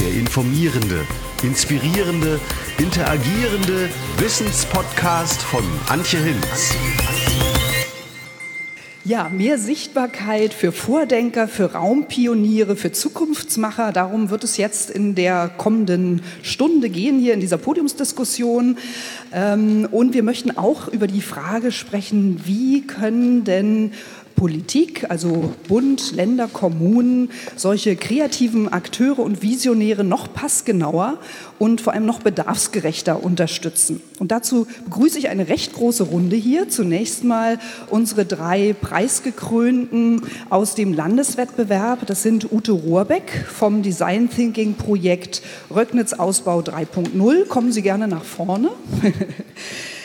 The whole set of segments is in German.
der informierende, inspirierende, interagierende Wissenspodcast von Antje Hinz. Ja, mehr Sichtbarkeit für Vordenker, für Raumpioniere, für Zukunftsmacher. Darum wird es jetzt in der kommenden Stunde gehen, hier in dieser Podiumsdiskussion. Ähm, und wir möchten auch über die Frage sprechen, wie können denn Politik, also Bund, Länder, Kommunen, solche kreativen Akteure und Visionäre noch passgenauer und vor allem noch bedarfsgerechter unterstützen. Und dazu begrüße ich eine recht große Runde hier. Zunächst mal unsere drei Preisgekrönten aus dem Landeswettbewerb. Das sind Ute Rohrbeck vom Design Thinking Projekt Röcknitz Ausbau 3.0. Kommen Sie gerne nach vorne.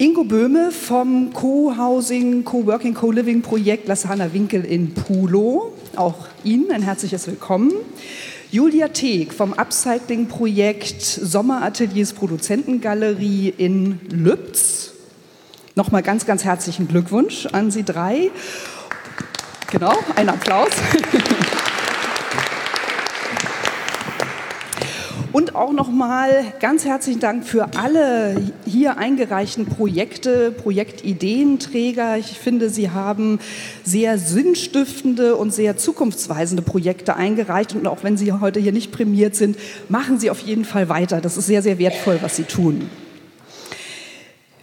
Ingo Böhme vom Co-Housing, Co-Working, Co-Living Projekt Lassana Winkel in Pulo. Auch Ihnen ein herzliches Willkommen. Julia Teeg vom Upcycling-Projekt Sommerateliers Produzentengalerie in Lübz. Nochmal ganz, ganz herzlichen Glückwunsch an Sie drei. Genau, ein Applaus. Und auch nochmal ganz herzlichen Dank für alle hier eingereichten Projekte, Projektideenträger. Ich finde, Sie haben sehr sinnstiftende und sehr zukunftsweisende Projekte eingereicht. Und auch wenn Sie heute hier nicht prämiert sind, machen Sie auf jeden Fall weiter. Das ist sehr, sehr wertvoll, was Sie tun.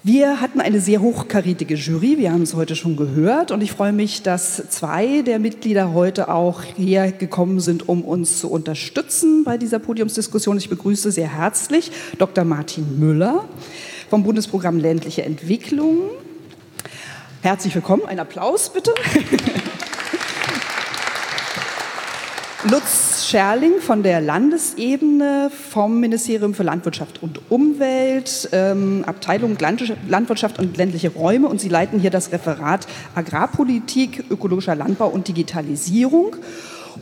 Wir hatten eine sehr hochkarätige Jury, wir haben es heute schon gehört und ich freue mich, dass zwei der Mitglieder heute auch hergekommen sind, um uns zu unterstützen bei dieser Podiumsdiskussion. Ich begrüße sehr herzlich Dr. Martin Müller vom Bundesprogramm Ländliche Entwicklung. Herzlich willkommen, ein Applaus bitte. Lutz Scherling von der Landesebene vom Ministerium für Landwirtschaft und Umwelt, ähm, Abteilung Landwirtschaft und ländliche Räume und Sie leiten hier das Referat Agrarpolitik, ökologischer Landbau und Digitalisierung.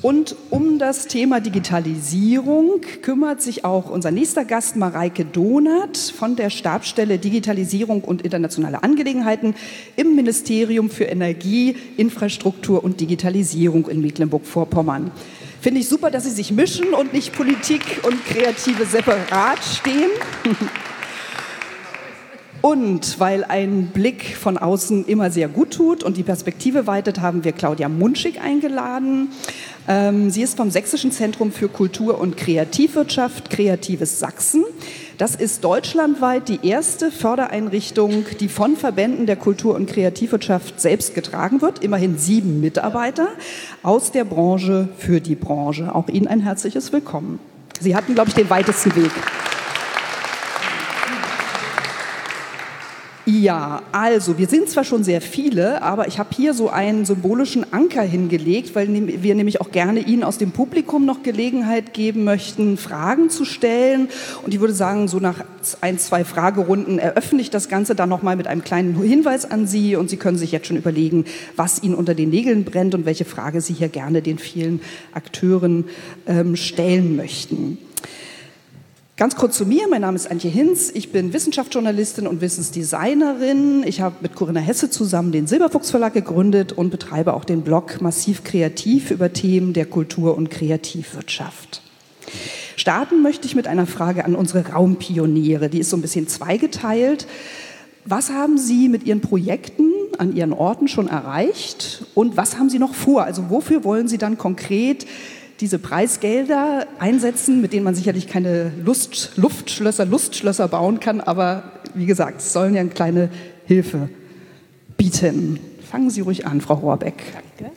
Und um das Thema Digitalisierung kümmert sich auch unser nächster Gast Mareike Donath von der Stabsstelle Digitalisierung und internationale Angelegenheiten im Ministerium für Energie, Infrastruktur und Digitalisierung in Mecklenburg-Vorpommern. Finde ich super, dass Sie sich mischen und nicht Politik und Kreative separat stehen. Und weil ein Blick von außen immer sehr gut tut und die Perspektive weitet, haben wir Claudia Munschig eingeladen. Ähm, sie ist vom Sächsischen Zentrum für Kultur und Kreativwirtschaft, Kreatives Sachsen. Das ist deutschlandweit die erste Fördereinrichtung, die von Verbänden der Kultur- und Kreativwirtschaft selbst getragen wird. Immerhin sieben Mitarbeiter aus der Branche für die Branche. Auch Ihnen ein herzliches Willkommen. Sie hatten, glaube ich, den weitesten Weg. Ja, also wir sind zwar schon sehr viele, aber ich habe hier so einen symbolischen Anker hingelegt, weil wir nämlich auch gerne Ihnen aus dem Publikum noch Gelegenheit geben möchten, Fragen zu stellen. Und ich würde sagen, so nach ein, zwei Fragerunden eröffne ich das Ganze dann nochmal mit einem kleinen Hinweis an Sie und Sie können sich jetzt schon überlegen, was Ihnen unter den Nägeln brennt und welche Frage Sie hier gerne den vielen Akteuren ähm, stellen möchten. Ganz kurz zu mir, mein Name ist Antje Hinz, ich bin Wissenschaftsjournalistin und Wissensdesignerin. Ich habe mit Corinna Hesse zusammen den Silberfuchs Verlag gegründet und betreibe auch den Blog Massiv Kreativ über Themen der Kultur- und Kreativwirtschaft. Starten möchte ich mit einer Frage an unsere Raumpioniere, die ist so ein bisschen zweigeteilt. Was haben Sie mit Ihren Projekten an Ihren Orten schon erreicht und was haben Sie noch vor? Also wofür wollen Sie dann konkret diese Preisgelder einsetzen, mit denen man sicherlich keine Lust, Luftschlösser, Lustschlösser bauen kann, aber wie gesagt, es sollen ja eine kleine Hilfe bieten. Fangen Sie ruhig an, Frau Rohrbeck. Danke.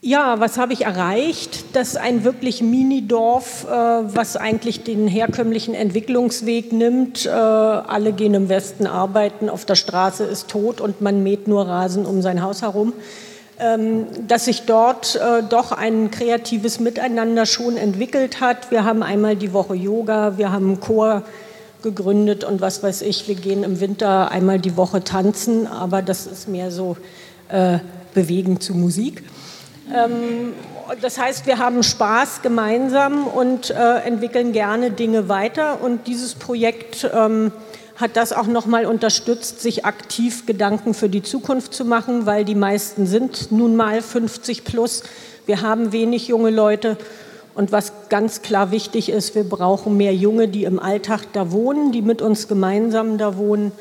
Ja, was habe ich erreicht? Das ist ein wirklich Minidorf, äh, was eigentlich den herkömmlichen Entwicklungsweg nimmt. Äh, alle gehen im Westen arbeiten, auf der Straße ist tot und man mäht nur Rasen um sein Haus herum. Ähm, dass sich dort äh, doch ein kreatives Miteinander schon entwickelt hat. Wir haben einmal die Woche Yoga, wir haben einen Chor gegründet und was weiß ich, wir gehen im Winter einmal die Woche tanzen, aber das ist mehr so äh, bewegen zu Musik. Ähm, das heißt, wir haben Spaß gemeinsam und äh, entwickeln gerne Dinge weiter und dieses Projekt ähm, hat das auch nochmal unterstützt, sich aktiv Gedanken für die Zukunft zu machen, weil die meisten sind nun mal 50 plus. Wir haben wenig junge Leute Und was ganz klar wichtig ist, wir brauchen mehr Junge, die im Alltag da wohnen, die mit uns gemeinsam da wohnen.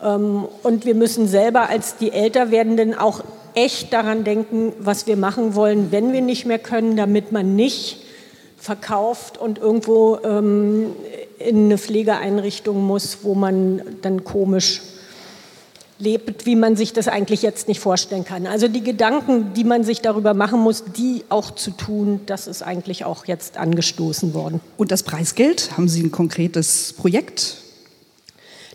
Ähm, und wir müssen selber als die älter werdenden auch echt daran denken, was wir machen wollen, wenn wir nicht mehr können, damit man nicht verkauft und irgendwo ähm, in eine Pflegeeinrichtung muss, wo man dann komisch lebt, wie man sich das eigentlich jetzt nicht vorstellen kann. Also die Gedanken, die man sich darüber machen muss, die auch zu tun, das ist eigentlich auch jetzt angestoßen worden. Und das Preisgeld, haben Sie ein konkretes Projekt?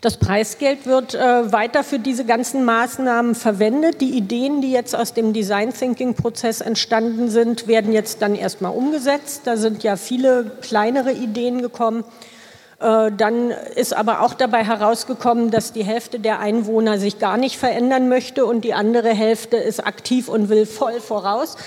Das Preisgeld wird äh, weiter für diese ganzen Maßnahmen verwendet. Die Ideen, die jetzt aus dem Design Thinking Prozess entstanden sind, werden jetzt dann erstmal umgesetzt. Da sind ja viele kleinere Ideen gekommen. Äh, dann ist aber auch dabei herausgekommen, dass die Hälfte der Einwohner sich gar nicht verändern möchte und die andere Hälfte ist aktiv und will voll voraus.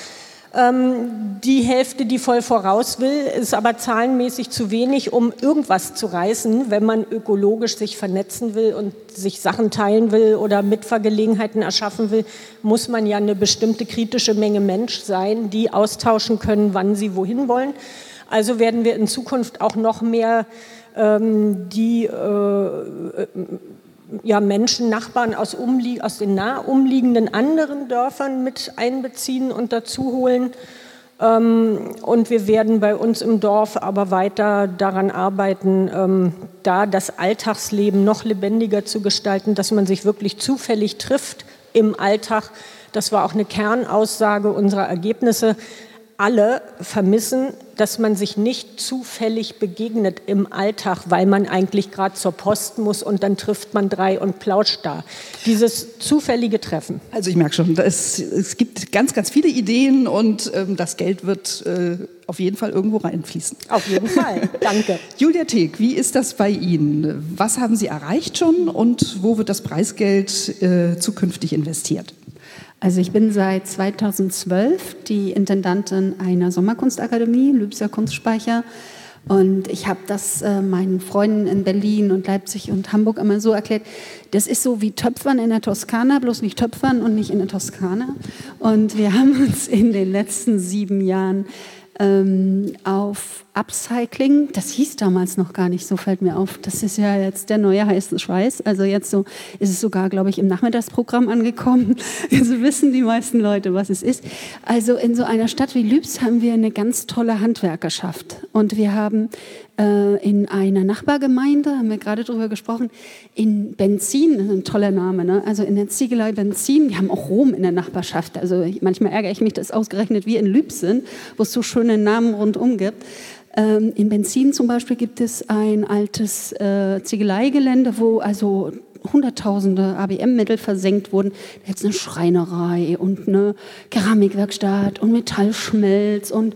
Ähm, die Hälfte, die voll voraus will, ist aber zahlenmäßig zu wenig, um irgendwas zu reißen, wenn man ökologisch sich vernetzen will und sich Sachen teilen will oder Mitfahrgelegenheiten erschaffen will, muss man ja eine bestimmte kritische Menge Mensch sein, die austauschen können, wann sie wohin wollen. Also werden wir in Zukunft auch noch mehr ähm, die äh, ja, Menschen, Nachbarn aus, aus den nah umliegenden anderen Dörfern mit einbeziehen und dazu holen. Ähm, und wir werden bei uns im Dorf aber weiter daran arbeiten, ähm, da das Alltagsleben noch lebendiger zu gestalten, dass man sich wirklich zufällig trifft im Alltag. Das war auch eine Kernaussage unserer Ergebnisse alle vermissen, dass man sich nicht zufällig begegnet im Alltag, weil man eigentlich gerade zur Post muss und dann trifft man drei und plauscht da. Dieses zufällige Treffen. Also ich merke schon, es, es gibt ganz, ganz viele Ideen und ähm, das Geld wird äh, auf jeden Fall irgendwo reinfließen. Auf jeden Fall, danke. Julia Teek, wie ist das bei Ihnen? Was haben Sie erreicht schon und wo wird das Preisgeld äh, zukünftig investiert? Also ich bin seit 2012 die Intendantin einer Sommerkunstakademie, Lübser Kunstspeicher. Und ich habe das äh, meinen Freunden in Berlin und Leipzig und Hamburg immer so erklärt. Das ist so wie Töpfern in der Toskana, bloß nicht Töpfern und nicht in der Toskana. Und wir haben uns in den letzten sieben Jahren ähm, auf Upcycling. Das hieß damals noch gar nicht so, fällt mir auf. Das ist ja jetzt der neue heiße Scheiß. Also jetzt so ist es sogar, glaube ich, im Nachmittagsprogramm angekommen. Also wissen die meisten Leute, was es ist. Also in so einer Stadt wie Lübs haben wir eine ganz tolle Handwerkerschaft. Und wir haben äh, in einer Nachbargemeinde, haben wir gerade darüber gesprochen, in Benzin, ein toller Name, ne? also in der Ziegelei Benzin, die haben auch Rom in der Nachbarschaft. Also manchmal ärgere ich mich, dass ausgerechnet wir in Lübs sind, wo es so schöne Namen rundum gibt. Ähm, in Benzin zum Beispiel gibt es ein altes äh, Ziegeleigelände, wo also Hunderttausende ABM-Mittel versenkt wurden. Da gibt es eine Schreinerei und eine Keramikwerkstatt und Metallschmelz und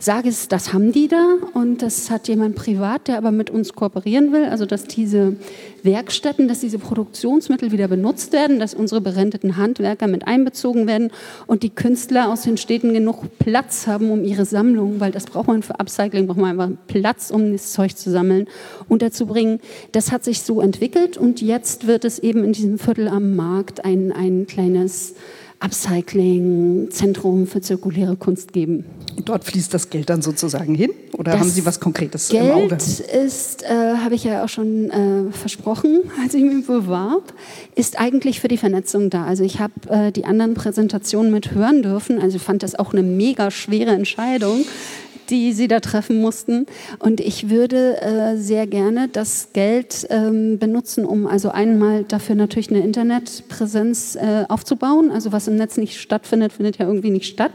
sage es, das haben die da und das hat jemand privat, der aber mit uns kooperieren will, also dass diese Werkstätten, dass diese Produktionsmittel wieder benutzt werden, dass unsere berenteten Handwerker mit einbezogen werden und die Künstler aus den Städten genug Platz haben, um ihre Sammlung, weil das braucht man für Upcycling, braucht man einfach Platz, um das Zeug zu sammeln, unterzubringen. Das hat sich so entwickelt und jetzt wird es eben in diesem Viertel am Markt ein, ein kleines Upcycling, Zentrum für zirkuläre Kunst geben. Dort fließt das Geld dann sozusagen hin? Oder das haben Sie was Konkretes Geld im Auge? Geld ist, äh, habe ich ja auch schon äh, versprochen, als ich mich bewarb, ist eigentlich für die Vernetzung da. Also ich habe äh, die anderen Präsentationen mit hören dürfen. Also fand das auch eine mega schwere Entscheidung die sie da treffen mussten. Und ich würde äh, sehr gerne das Geld ähm, benutzen, um also einmal dafür natürlich eine Internetpräsenz äh, aufzubauen. Also was im Netz nicht stattfindet, findet ja irgendwie nicht statt.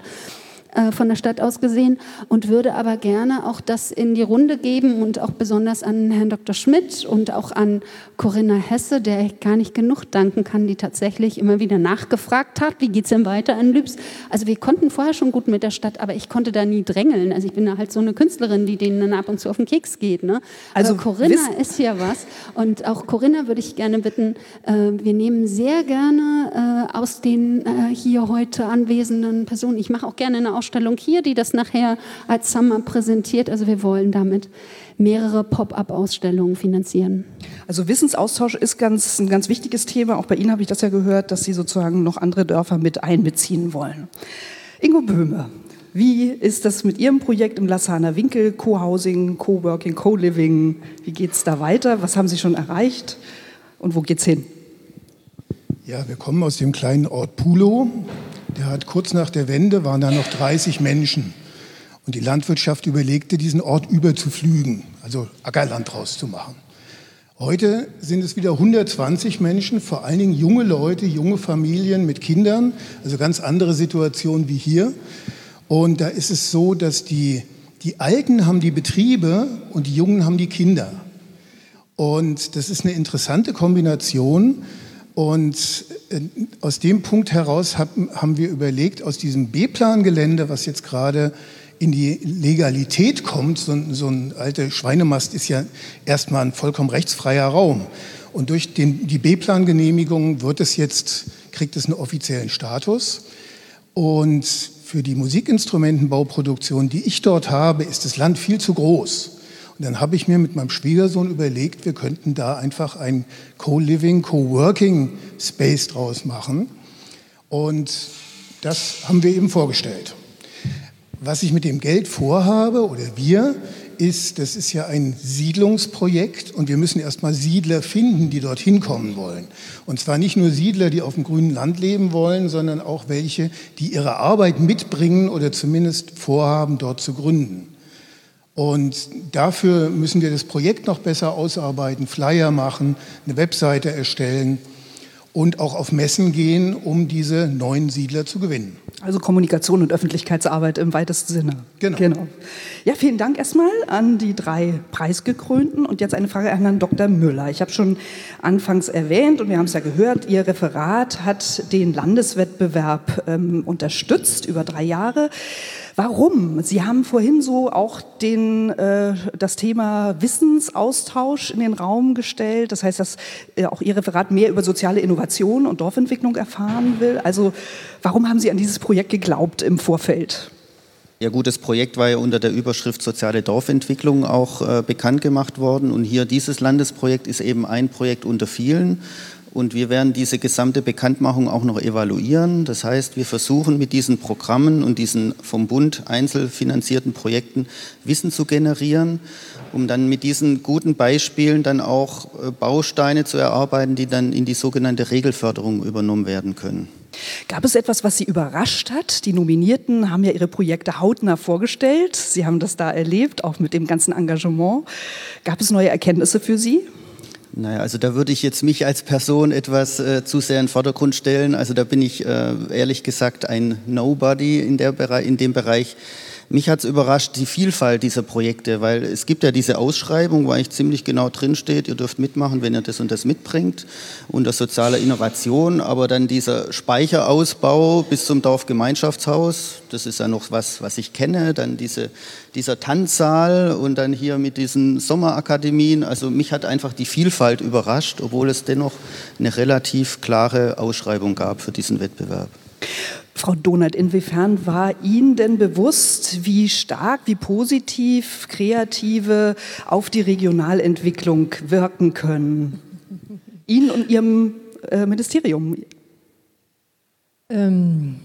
Äh, von der Stadt aus gesehen und würde aber gerne auch das in die Runde geben und auch besonders an Herrn Dr. Schmidt und auch an Corinna Hesse, der ich gar nicht genug danken kann, die tatsächlich immer wieder nachgefragt hat, wie geht es denn weiter in Lübs. Also wir konnten vorher schon gut mit der Stadt, aber ich konnte da nie drängeln. Also ich bin da halt so eine Künstlerin, die denen dann ab und zu auf den Keks geht. Ne? Also aber Corinna ist ja was und auch Corinna würde ich gerne bitten, äh, wir nehmen sehr gerne äh, aus den äh, hier heute anwesenden Personen, ich mache auch gerne eine Ausstellung hier, die das nachher als Summer präsentiert. Also wir wollen damit mehrere Pop-up-Ausstellungen finanzieren. Also Wissensaustausch ist ganz, ein ganz wichtiges Thema. Auch bei Ihnen habe ich das ja gehört, dass Sie sozusagen noch andere Dörfer mit einbeziehen wollen. Ingo Böhme, Wie ist das mit Ihrem Projekt im Lassaner Winkel, Co-Housing, Co-Working, Co-Living? Wie geht es da weiter? Was haben Sie schon erreicht und wo geht es hin? Ja, wir kommen aus dem kleinen Ort Pulo. Der hat kurz nach der Wende waren da noch 30 Menschen. Und die Landwirtschaft überlegte, diesen Ort überzuflügen, also Ackerland draus zu machen. Heute sind es wieder 120 Menschen, vor allen Dingen junge Leute, junge Familien mit Kindern, also ganz andere Situation wie hier. Und da ist es so, dass die, die Alten haben die Betriebe und die Jungen haben die Kinder. Und das ist eine interessante Kombination. Und äh, aus dem Punkt heraus haben wir überlegt, aus diesem B-Plan-Gelände, was jetzt gerade in die Legalität kommt, so, so ein alter Schweinemast ist ja erstmal ein vollkommen rechtsfreier Raum. Und durch den, die B-Plan-Genehmigung wird es jetzt, kriegt es einen offiziellen Status. Und für die Musikinstrumentenbauproduktion, die ich dort habe, ist das Land viel zu groß. Und dann habe ich mir mit meinem Schwiegersohn überlegt, wir könnten da einfach ein Co-Living, Co-Working Space draus machen. Und das haben wir eben vorgestellt. Was ich mit dem Geld vorhabe oder wir, ist, das ist ja ein Siedlungsprojekt und wir müssen erstmal Siedler finden, die dorthin kommen wollen. Und zwar nicht nur Siedler, die auf dem grünen Land leben wollen, sondern auch welche, die ihre Arbeit mitbringen oder zumindest vorhaben, dort zu gründen. Und dafür müssen wir das Projekt noch besser ausarbeiten, Flyer machen, eine Webseite erstellen und auch auf Messen gehen, um diese neuen Siedler zu gewinnen. Also Kommunikation und Öffentlichkeitsarbeit im weitesten Sinne. Genau. genau. Ja, vielen Dank erstmal an die drei Preisgekrönten. Und jetzt eine Frage an Herrn Dr. Müller. Ich habe schon anfangs erwähnt und wir haben es ja gehört, Ihr Referat hat den Landeswettbewerb ähm, unterstützt über drei Jahre. Warum? Sie haben vorhin so auch den, äh, das Thema Wissensaustausch in den Raum gestellt. Das heißt, dass äh, auch Ihr Referat mehr über soziale Innovation und Dorfentwicklung erfahren will. Also warum haben Sie an dieses Projekt geglaubt im Vorfeld? Ja gut, das Projekt war ja unter der Überschrift Soziale Dorfentwicklung auch äh, bekannt gemacht worden. Und hier dieses Landesprojekt ist eben ein Projekt unter vielen. Und wir werden diese gesamte Bekanntmachung auch noch evaluieren. Das heißt, wir versuchen mit diesen Programmen und diesen vom Bund einzelfinanzierten Projekten Wissen zu generieren, um dann mit diesen guten Beispielen dann auch äh, Bausteine zu erarbeiten, die dann in die sogenannte Regelförderung übernommen werden können. Gab es etwas, was Sie überrascht hat? Die Nominierten haben ja ihre Projekte hautnah vorgestellt. Sie haben das da erlebt, auch mit dem ganzen Engagement. Gab es neue Erkenntnisse für Sie? Naja, also da würde ich jetzt mich als Person etwas äh, zu sehr in den Vordergrund stellen. Also da bin ich äh, ehrlich gesagt ein Nobody in, der Bereich, in dem Bereich. Mich hat es überrascht, die Vielfalt dieser Projekte, weil es gibt ja diese Ausschreibung, wo eigentlich ziemlich genau drinsteht, ihr dürft mitmachen, wenn ihr das und das mitbringt, unter sozialer Innovation, aber dann dieser Speicherausbau bis zum Dorfgemeinschaftshaus, das ist ja noch was, was ich kenne, dann diese, dieser Tanzsaal und dann hier mit diesen Sommerakademien, also mich hat einfach die Vielfalt überrascht, obwohl es dennoch eine relativ klare Ausschreibung gab für diesen Wettbewerb. Frau Donat, inwiefern war Ihnen denn bewusst, wie stark, wie positiv Kreative auf die Regionalentwicklung wirken können? Ihnen und Ihrem äh, Ministerium? Ähm,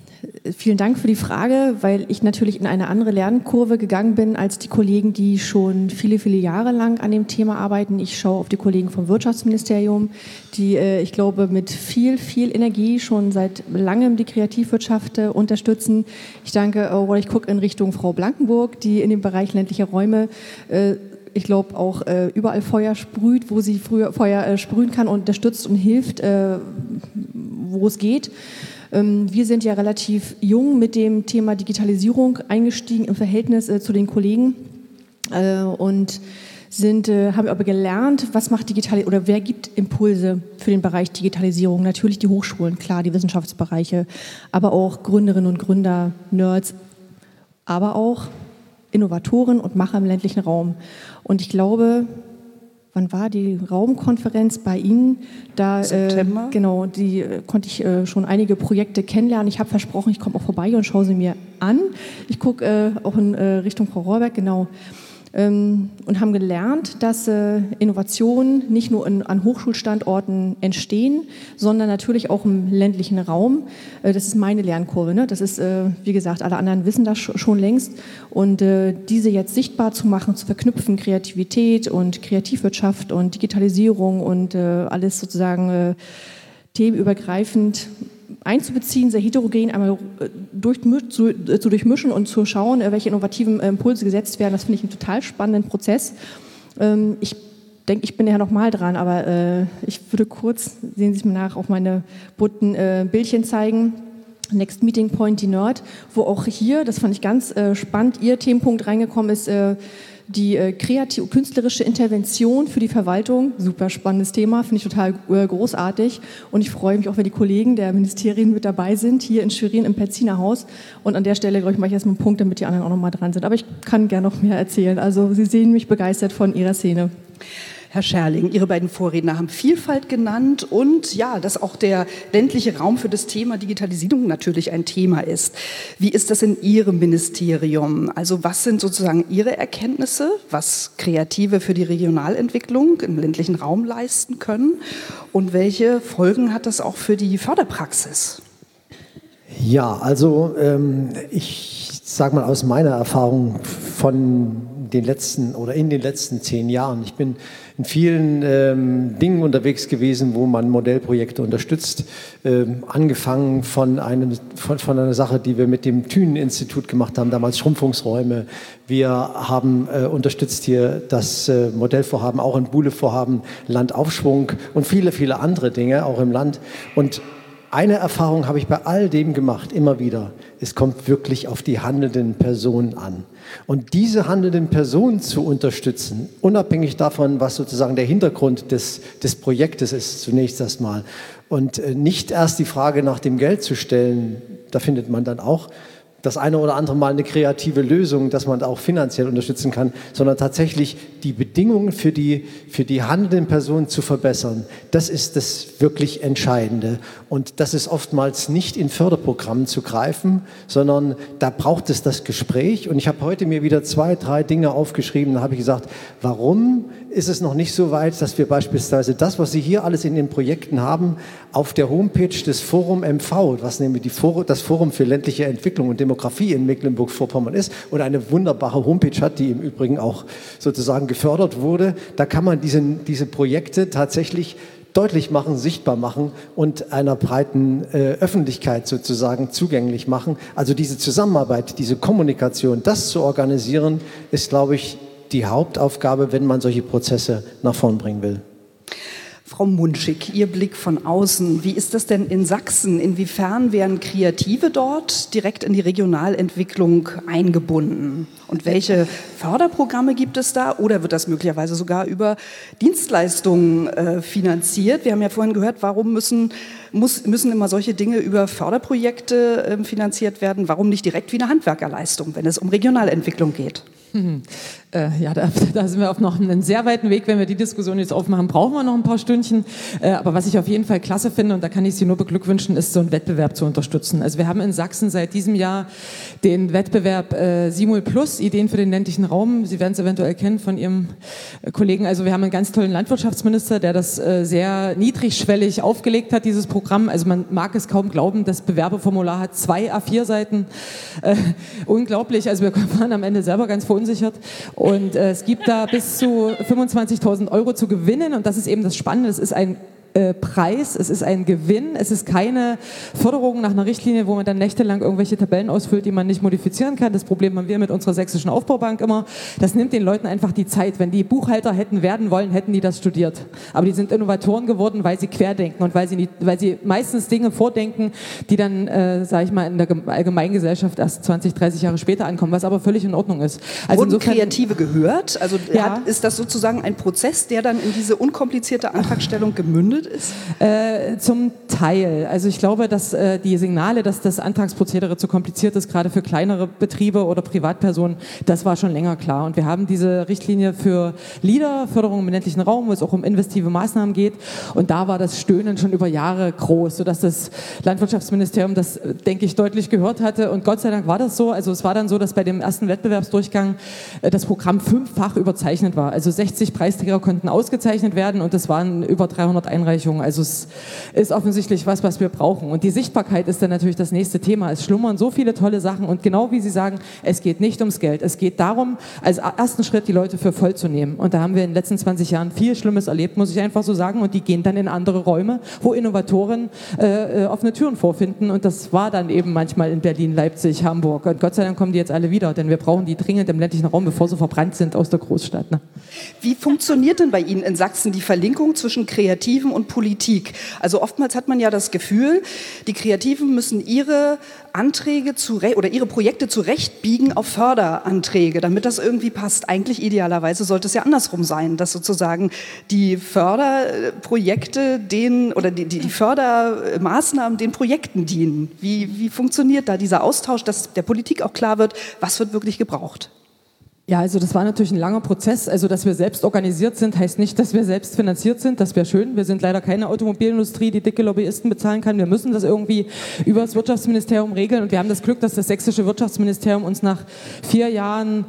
Vielen Dank für die Frage, weil ich natürlich in eine andere Lernkurve gegangen bin als die Kollegen, die schon viele, viele Jahre lang an dem Thema arbeiten. Ich schaue auf die Kollegen vom Wirtschaftsministerium, die, äh, ich glaube, mit viel, viel Energie schon seit langem die Kreativwirtschaft äh, unterstützen. Ich danke, oh, ich gucke in Richtung Frau Blankenburg, die in dem Bereich ländliche Räume äh, ich glaube, auch äh, überall Feuer sprüht, wo sie früher Feuer äh, sprühen kann und unterstützt und hilft, äh, wo es geht. Ähm, wir sind ja relativ jung mit dem Thema Digitalisierung eingestiegen im Verhältnis äh, zu den Kollegen äh, und sind, äh, haben aber gelernt, was macht Digitalisierung oder wer gibt Impulse für den Bereich Digitalisierung? Natürlich die Hochschulen, klar, die Wissenschaftsbereiche, aber auch Gründerinnen und Gründer, Nerds, aber auch Innovatoren und Macher im ländlichen Raum. Und ich glaube, wann war die Raumkonferenz bei Ihnen? Da, September. Äh, genau, die äh, konnte ich äh, schon einige Projekte kennenlernen. Ich habe versprochen, ich komme auch vorbei und schaue sie mir an. Ich gucke äh, auch in äh, Richtung Frau Rohrberg, genau. Ähm, und haben gelernt, dass äh, Innovationen nicht nur an Hochschulstandorten entstehen, sondern natürlich auch im ländlichen Raum. Äh, das ist meine Lernkurve. Ne? Das ist, äh, wie gesagt, alle anderen wissen das schon längst. Und diese jetzt sichtbar zu machen, zu verknüpfen, Kreativität und Kreativwirtschaft und Digitalisierung und alles sozusagen themenübergreifend einzubeziehen, sehr heterogen einmal äh, durch, zu, äh, zu, durchmischen und zu schauen, äh, welche innovativen Impulse gesetzt werden. Das finde ich einen total spannenden Prozess. Ähm, ich denke, ich bin ja noch mal dran, aber ich würde kurz, sehen Sie es mir nach, auf meine bunten Bildchen zeigen. Next Meeting Point, die Nerd, wo auch hier, das fand ich ganz spannend, Ihr Themenpunkt reingekommen ist, die äh, künstlerische Intervention für die Verwaltung, super spannendes Thema, finde ich total äh, großartig. Und ich freue mich auch, wenn die Kollegen der Ministerien mit dabei sind, hier in Schwerin im Petziner Haus. Und an der Stelle, glaube ich, mache ich erstmal einen Punkt, damit die anderen auch noch mal dran sind. Aber ich kann gerne noch mehr erzählen. Also Sie sehen mich begeistert von Ihrer Szene. Herr Scherling, Ihre beiden Vorredner haben Vielfalt genannt und ja, dass auch der ländliche Raum für das Thema Digitalisierung natürlich ein Thema ist. Wie ist das in Ihrem Ministerium? Also was sind sozusagen Ihre Erkenntnisse, was Kreative für die Regionalentwicklung im ländlichen Raum leisten können und welche Folgen hat das auch für die Förderpraxis? Ja, also ähm, ich sage mal aus meiner Erfahrung von den letzten oder in den letzten zehn Jahren. Ich bin in vielen ähm, Dingen unterwegs gewesen, wo man Modellprojekte unterstützt. Ähm, angefangen von, einem, von, von, einer Sache, die wir mit dem Thünen-Institut gemacht haben, damals Schrumpfungsräume. Wir haben äh, unterstützt hier das äh, Modellvorhaben, auch ein Buhle-Vorhaben, Landaufschwung und viele, viele andere Dinge, auch im Land. Und eine Erfahrung habe ich bei all dem gemacht, immer wieder. Es kommt wirklich auf die handelnden Personen an. Und diese handelnden Personen zu unterstützen, unabhängig davon, was sozusagen der Hintergrund des, des Projektes ist, zunächst erstmal. Und äh, nicht erst die Frage nach dem Geld zu stellen, da findet man dann auch das eine oder andere Mal eine kreative Lösung, dass man auch finanziell unterstützen kann, sondern tatsächlich die Bedingungen für die, für die handelnden Personen zu verbessern. Das ist das wirklich Entscheidende. Und das ist oftmals nicht in Förderprogrammen zu greifen, sondern da braucht es das Gespräch. Und ich habe heute mir wieder zwei, drei Dinge aufgeschrieben. Da habe ich gesagt, warum ist es noch nicht so weit, dass wir beispielsweise das, was Sie hier alles in den Projekten haben, auf der Homepage des Forum MV, was nämlich die Forum, das Forum für ländliche Entwicklung und Demografie in Mecklenburg-Vorpommern ist und eine wunderbare Homepage hat, die im Übrigen auch sozusagen gefördert wurde, da kann man diese, diese Projekte tatsächlich deutlich machen, sichtbar machen und einer breiten äh, Öffentlichkeit sozusagen zugänglich machen. Also diese Zusammenarbeit, diese Kommunikation, das zu organisieren, ist, glaube ich, die Hauptaufgabe, wenn man solche Prozesse nach vorn bringen will. Frau Munschig, Ihr Blick von außen, wie ist das denn in Sachsen? Inwiefern werden Kreative dort direkt in die Regionalentwicklung eingebunden? Und welche Förderprogramme gibt es da? Oder wird das möglicherweise sogar über Dienstleistungen äh, finanziert? Wir haben ja vorhin gehört, warum müssen, muss, müssen immer solche Dinge über Förderprojekte äh, finanziert werden? Warum nicht direkt wie eine Handwerkerleistung, wenn es um Regionalentwicklung geht? Äh, ja, da, da, sind wir auf noch einen sehr weiten Weg. Wenn wir die Diskussion jetzt aufmachen, brauchen wir noch ein paar Stündchen. Äh, aber was ich auf jeden Fall klasse finde, und da kann ich Sie nur beglückwünschen, ist so einen Wettbewerb zu unterstützen. Also wir haben in Sachsen seit diesem Jahr den Wettbewerb äh, Simul Plus, Ideen für den ländlichen Raum. Sie werden es eventuell kennen von Ihrem äh, Kollegen. Also wir haben einen ganz tollen Landwirtschaftsminister, der das äh, sehr niedrigschwellig aufgelegt hat, dieses Programm. Also man mag es kaum glauben, das Bewerbeformular hat zwei A4-Seiten. Äh, unglaublich. Also wir waren am Ende selber ganz verunsichert. Und äh, es gibt da bis zu 25.000 Euro zu gewinnen. Und das ist eben das Spannende. Es ist ein äh, Preis, es ist ein Gewinn, es ist keine Förderung nach einer Richtlinie, wo man dann nächtelang irgendwelche Tabellen ausfüllt, die man nicht modifizieren kann. Das Problem haben wir mit unserer sächsischen Aufbaubank immer. Das nimmt den Leuten einfach die Zeit. Wenn die Buchhalter hätten werden wollen, hätten die das studiert. Aber die sind Innovatoren geworden, weil sie querdenken und weil sie, nicht, weil sie meistens Dinge vordenken, die dann, äh, sage ich mal, in der Allgemeingesellschaft erst 20, 30 Jahre später ankommen, was aber völlig in Ordnung ist. Also Wurden insofern, Kreative gehört? Also ja. hat, ist das sozusagen ein Prozess, der dann in diese unkomplizierte Antragstellung gemündet geschuldet ist? Äh, zum Teil. Also ich glaube, dass äh, die Signale, dass das Antragsprozedere zu kompliziert ist, gerade für kleinere Betriebe oder Privatpersonen, das war schon länger klar. Und wir haben diese Richtlinie für LIDA, Förderung im ländlichen Raum, wo es auch um investive Maßnahmen geht. Und da war das Stöhnen schon über Jahre groß, sodass das Landwirtschaftsministerium das, denke ich, deutlich gehört hatte. Und Gott sei Dank war das so. Also es war dann so, dass bei dem ersten Wettbewerbsdurchgang äh, das Programm fünffach überzeichnet war. Also 60 Preisträger konnten ausgezeichnet werden und es waren über 300 Einreichungen. Also es ist offensichtlich was, was wir brauchen. Und die Sichtbarkeit ist dann natürlich das nächste Thema. Es schlummern so viele tolle Sachen und genau wie Sie sagen, es geht nicht ums Geld. Es geht darum, als ersten Schritt die Leute für voll zu nehmen. Und da haben wir in den letzten 20 Jahren viel Schlimmes erlebt, muss ich einfach so sagen. Und die gehen dann in andere Räume, wo Innovatoren äh, äh offene Türen vorfinden. Und das war dann eben manchmal in Berlin, Leipzig, Hamburg. Und Gott sei Dank kommen die jetzt alle wieder, denn wir brauchen die dringend im ländlichen Raum, bevor sie verbrannt sind aus der Großstadt. Ne? Wie funktioniert denn bei Ihnen in Sachsen die Verlinkung zwischen Kreativen und Politik? Also oftmals hat man ja das Gefühl, die Kreativen müssen ihre Anträge oder ihre Projekte zurechtbiegen auf Förderanträge, damit das irgendwie passt. Eigentlich idealerweise sollte es ja andersrum sein, dass sozusagen die Förderprojekte den oder die, die Fördermaßnahmen den Projekten dienen. Wie, wie funktioniert da dieser Austausch, dass der Politik auch klar wird, was wird wirklich gebraucht? Ja, also das war natürlich ein langer Prozess. Also, dass wir selbst organisiert sind, heißt nicht, dass wir selbst finanziert sind. Das wäre schön. Wir sind leider keine Automobilindustrie, die dicke Lobbyisten bezahlen kann. Wir müssen das irgendwie über das Wirtschaftsministerium regeln. Und wir haben das Glück, dass das sächsische Wirtschaftsministerium uns nach vier Jahren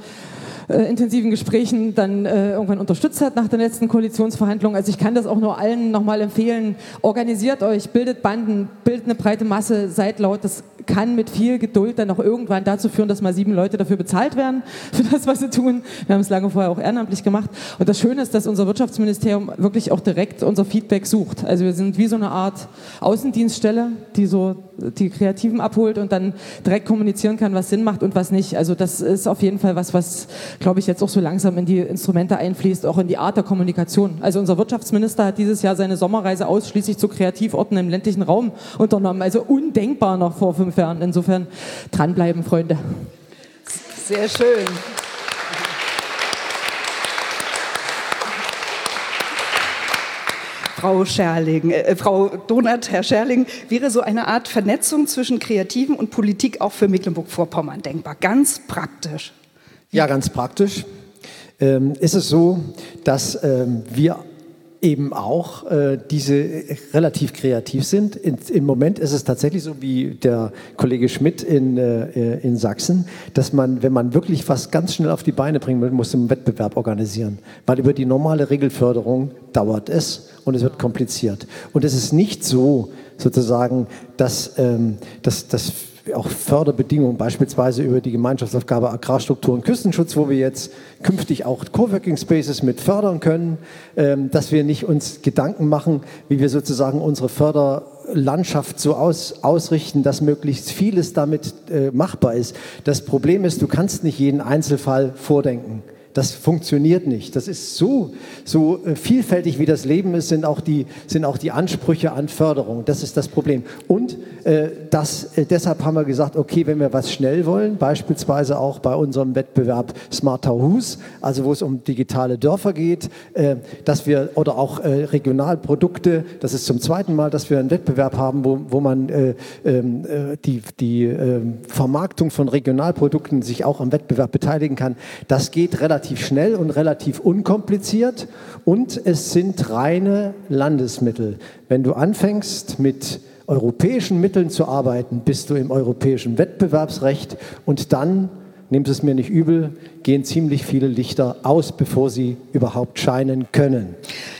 äh, intensiven Gesprächen dann äh, irgendwann unterstützt hat nach der letzten Koalitionsverhandlung. Also ich kann das auch nur allen nochmal empfehlen. Organisiert euch, bildet Banden, bildet eine breite Masse, seid laut. Das kann mit viel Geduld dann auch irgendwann dazu führen, dass mal sieben Leute dafür bezahlt werden, für das, was sie tun. Wir haben es lange vorher auch ehrenamtlich gemacht. Und das Schöne ist, dass unser Wirtschaftsministerium wirklich auch direkt unser Feedback sucht. Also wir sind wie so eine Art Außendienststelle, die so die Kreativen abholt und dann direkt kommunizieren kann, was Sinn macht und was nicht. Also das ist auf jeden Fall was, was, glaube ich, jetzt auch so langsam in die Instrumente einfließt, auch in die Art der Kommunikation. Also unser Wirtschaftsminister hat dieses Jahr seine Sommerreise ausschließlich zu Kreativorten im ländlichen Raum unternommen. Also undenkbar noch vor fünf Jahren. Insofern dranbleiben, Freunde. Sehr schön. Frau Scherling, äh, Frau Donat, Herr Scherling, wäre so eine Art Vernetzung zwischen Kreativen und Politik auch für Mecklenburg-Vorpommern denkbar? Ganz praktisch. Ja, ganz praktisch. Ähm, ist es so, dass ähm, wir eben auch äh, diese relativ kreativ sind. In, Im Moment ist es tatsächlich so wie der Kollege Schmidt in, äh, in Sachsen, dass man, wenn man wirklich was ganz schnell auf die Beine bringen will, muss einen Wettbewerb organisieren. Weil über die normale Regelförderung dauert es und es wird kompliziert. Und es ist nicht so, sozusagen, dass, ähm, dass, dass auch Förderbedingungen, beispielsweise über die Gemeinschaftsaufgabe Agrarstruktur und Küstenschutz, wo wir jetzt künftig auch Coworking Spaces mit fördern können, ähm, dass wir nicht uns Gedanken machen, wie wir sozusagen unsere Förderlandschaft so aus, ausrichten, dass möglichst vieles damit äh, machbar ist. Das Problem ist, du kannst nicht jeden Einzelfall vordenken. Das funktioniert nicht. Das ist so, so äh, vielfältig wie das Leben ist, sind auch die, sind auch die Ansprüche an Förderung. Das ist das Problem. Und äh, das, äh, deshalb haben wir gesagt, okay, wenn wir was schnell wollen, beispielsweise auch bei unserem Wettbewerb Smarter Hus, also wo es um digitale Dörfer geht, äh, dass wir oder auch äh, Regionalprodukte, das ist zum zweiten Mal, dass wir einen Wettbewerb haben, wo, wo man äh, ähm, die, die ähm, Vermarktung von Regionalprodukten sich auch am Wettbewerb beteiligen kann. Das geht relativ relativ schnell und relativ unkompliziert und es sind reine Landesmittel. Wenn du anfängst mit europäischen Mitteln zu arbeiten, bist du im europäischen Wettbewerbsrecht und dann, nehmt es mir nicht übel, gehen ziemlich viele Lichter aus, bevor sie überhaupt scheinen können.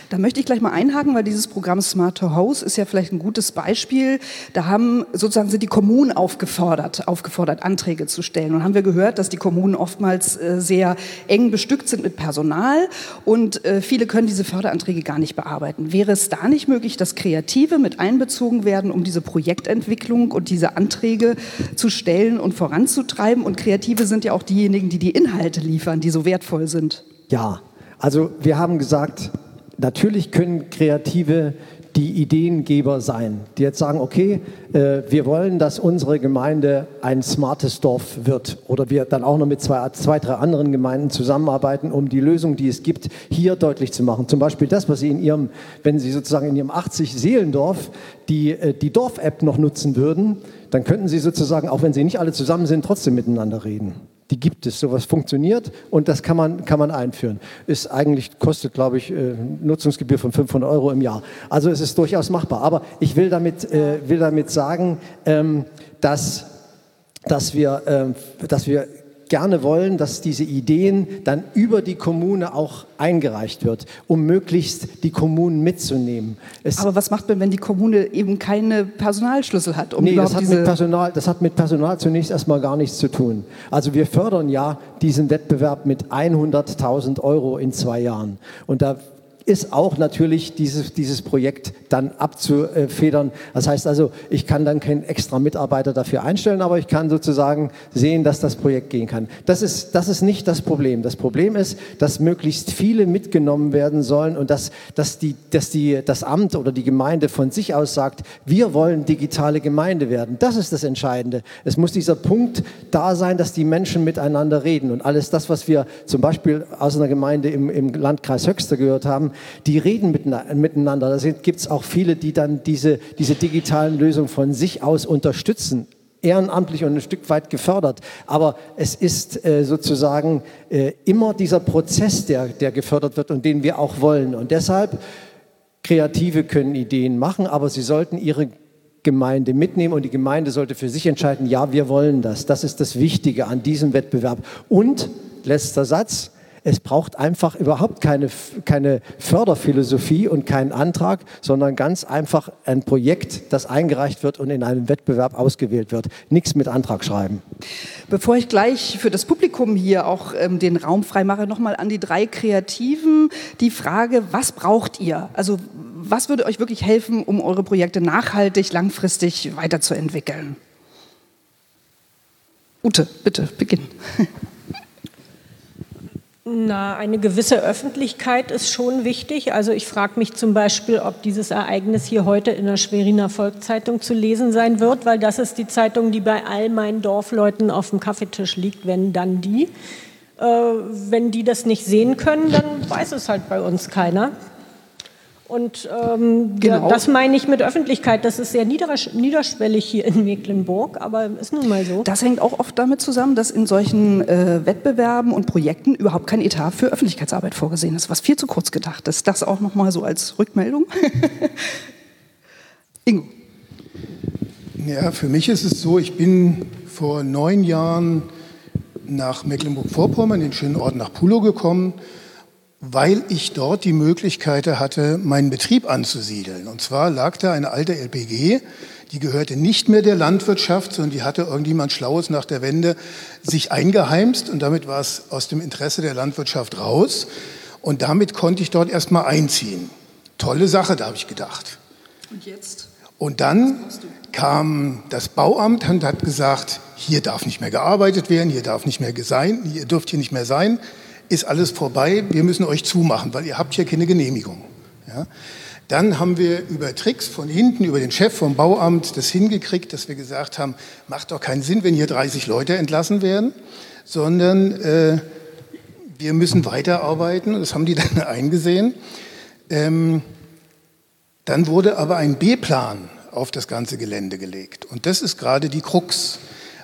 Da möchte ich gleich mal einhaken, weil dieses Programm Smarter House ist ja vielleicht ein gutes Beispiel. Da haben sozusagen sind die Kommunen aufgefordert, aufgefordert, Anträge zu stellen. Und haben wir gehört, dass die Kommunen oftmals äh, sehr eng bestückt sind mit Personal und äh, viele können diese Förderanträge gar nicht bearbeiten. Wäre es da nicht möglich, dass Kreative mit einbezogen werden, um diese Projektentwicklung und diese Anträge zu stellen und voranzutreiben? Und Kreative sind ja auch diejenigen, die die Inhalte liefern, die so wertvoll sind. Ja, also wir haben gesagt, natürlich können Kreative die Ideengeber sein, die jetzt sagen, okay, äh, wir wollen, dass unsere Gemeinde ein smartes Dorf wird oder wir dann auch noch mit zwei, zwei, drei anderen Gemeinden zusammenarbeiten, um die Lösung, die es gibt, hier deutlich zu machen. Zum Beispiel das, was Sie in Ihrem, wenn Sie sozusagen in Ihrem 80-Seelendorf die, äh, die Dorf-App noch nutzen würden, dann könnten Sie sozusagen, auch wenn Sie nicht alle zusammen sind, trotzdem miteinander reden. Die gibt es, sowas funktioniert und das kann man, kann man einführen. Ist eigentlich, kostet, glaube ich, äh, Nutzungsgebühr von 500 Euro im Jahr. Also es ist durchaus machbar. Aber ich will damit, äh, will damit sagen, ähm, dass, dass, wir, ähm, dass wir gerne wollen, dass diese Ideen dann über die Kommune auch eingereicht wird, um möglichst die Kommunen mitzunehmen. Es Aber was macht man, wenn die Kommune eben keine Personalschlüssel hat? Um nee, das hat, mit Personal, das hat mit Personal zunächst erstmal gar nichts zu tun. Also wir fördern ja diesen Wettbewerb mit 100.000 Euro in zwei Jahren. Und da ist auch natürlich dieses, dieses Projekt dann abzufedern. Das heißt also, ich kann dann keinen extra Mitarbeiter dafür einstellen, aber ich kann sozusagen sehen, dass das Projekt gehen kann. Das ist, das ist nicht das Problem. Das Problem ist, dass möglichst viele mitgenommen werden sollen und dass, dass, die, dass die, das Amt oder die Gemeinde von sich aus sagt, wir wollen digitale Gemeinde werden. Das ist das Entscheidende. Es muss dieser Punkt da sein, dass die Menschen miteinander reden. Und alles das, was wir zum Beispiel aus einer Gemeinde im, im Landkreis Höxter gehört haben, die reden miteinander. Da gibt es auch viele, die dann diese, diese digitalen Lösungen von sich aus unterstützen ehrenamtlich und ein Stück weit gefördert. Aber es ist äh, sozusagen äh, immer dieser Prozess, der, der gefördert wird und den wir auch wollen. Und deshalb, Kreative können Ideen machen, aber sie sollten ihre Gemeinde mitnehmen und die Gemeinde sollte für sich entscheiden, ja, wir wollen das. Das ist das Wichtige an diesem Wettbewerb. Und, letzter Satz, es braucht einfach überhaupt keine, keine Förderphilosophie und keinen Antrag, sondern ganz einfach ein Projekt, das eingereicht wird und in einem Wettbewerb ausgewählt wird. Nichts mit Antrag schreiben. Bevor ich gleich für das Publikum hier auch ähm, den Raum freimache, nochmal an die drei Kreativen die Frage, was braucht ihr? Also was würde euch wirklich helfen, um eure Projekte nachhaltig, langfristig weiterzuentwickeln? Ute, bitte, beginn. Na, eine gewisse Öffentlichkeit ist schon wichtig. Also ich frage mich zum Beispiel, ob dieses Ereignis hier heute in der Schweriner Volkszeitung zu lesen sein wird, weil das ist die Zeitung, die bei all meinen Dorfleuten auf dem Kaffeetisch liegt, wenn dann die. Äh, wenn die das nicht sehen können, dann weiß es halt bei uns keiner. Und ähm, genau. das meine ich mit Öffentlichkeit. Das ist sehr niederschwellig hier in Mecklenburg, aber ist nun mal so. Das hängt auch oft damit zusammen, dass in solchen äh, Wettbewerben und Projekten überhaupt kein Etat für Öffentlichkeitsarbeit vorgesehen ist, was viel zu kurz gedacht ist. Das auch noch mal so als Rückmeldung. Ingo. Ja, für mich ist es so, ich bin vor neun Jahren nach Mecklenburg-Vorpommern, in den schönen Ort nach Pulo gekommen weil ich dort die Möglichkeit hatte, meinen Betrieb anzusiedeln. Und zwar lag da eine alte LPG, die gehörte nicht mehr der Landwirtschaft, sondern die hatte irgendjemand Schlaues nach der Wende sich eingeheimst und damit war es aus dem Interesse der Landwirtschaft raus. Und damit konnte ich dort erstmal einziehen. Tolle Sache, da habe ich gedacht. Und jetzt? Und dann kam das Bauamt und hat gesagt, hier darf nicht mehr gearbeitet werden, hier darf nicht mehr sein, ihr dürft hier nicht mehr sein ist alles vorbei, wir müssen euch zumachen, weil ihr habt hier keine Genehmigung. Ja? Dann haben wir über Tricks von hinten, über den Chef vom Bauamt das hingekriegt, dass wir gesagt haben, macht doch keinen Sinn, wenn hier 30 Leute entlassen werden, sondern äh, wir müssen weiterarbeiten. Das haben die dann eingesehen. Ähm, dann wurde aber ein B-Plan auf das ganze Gelände gelegt. Und das ist gerade die Krux.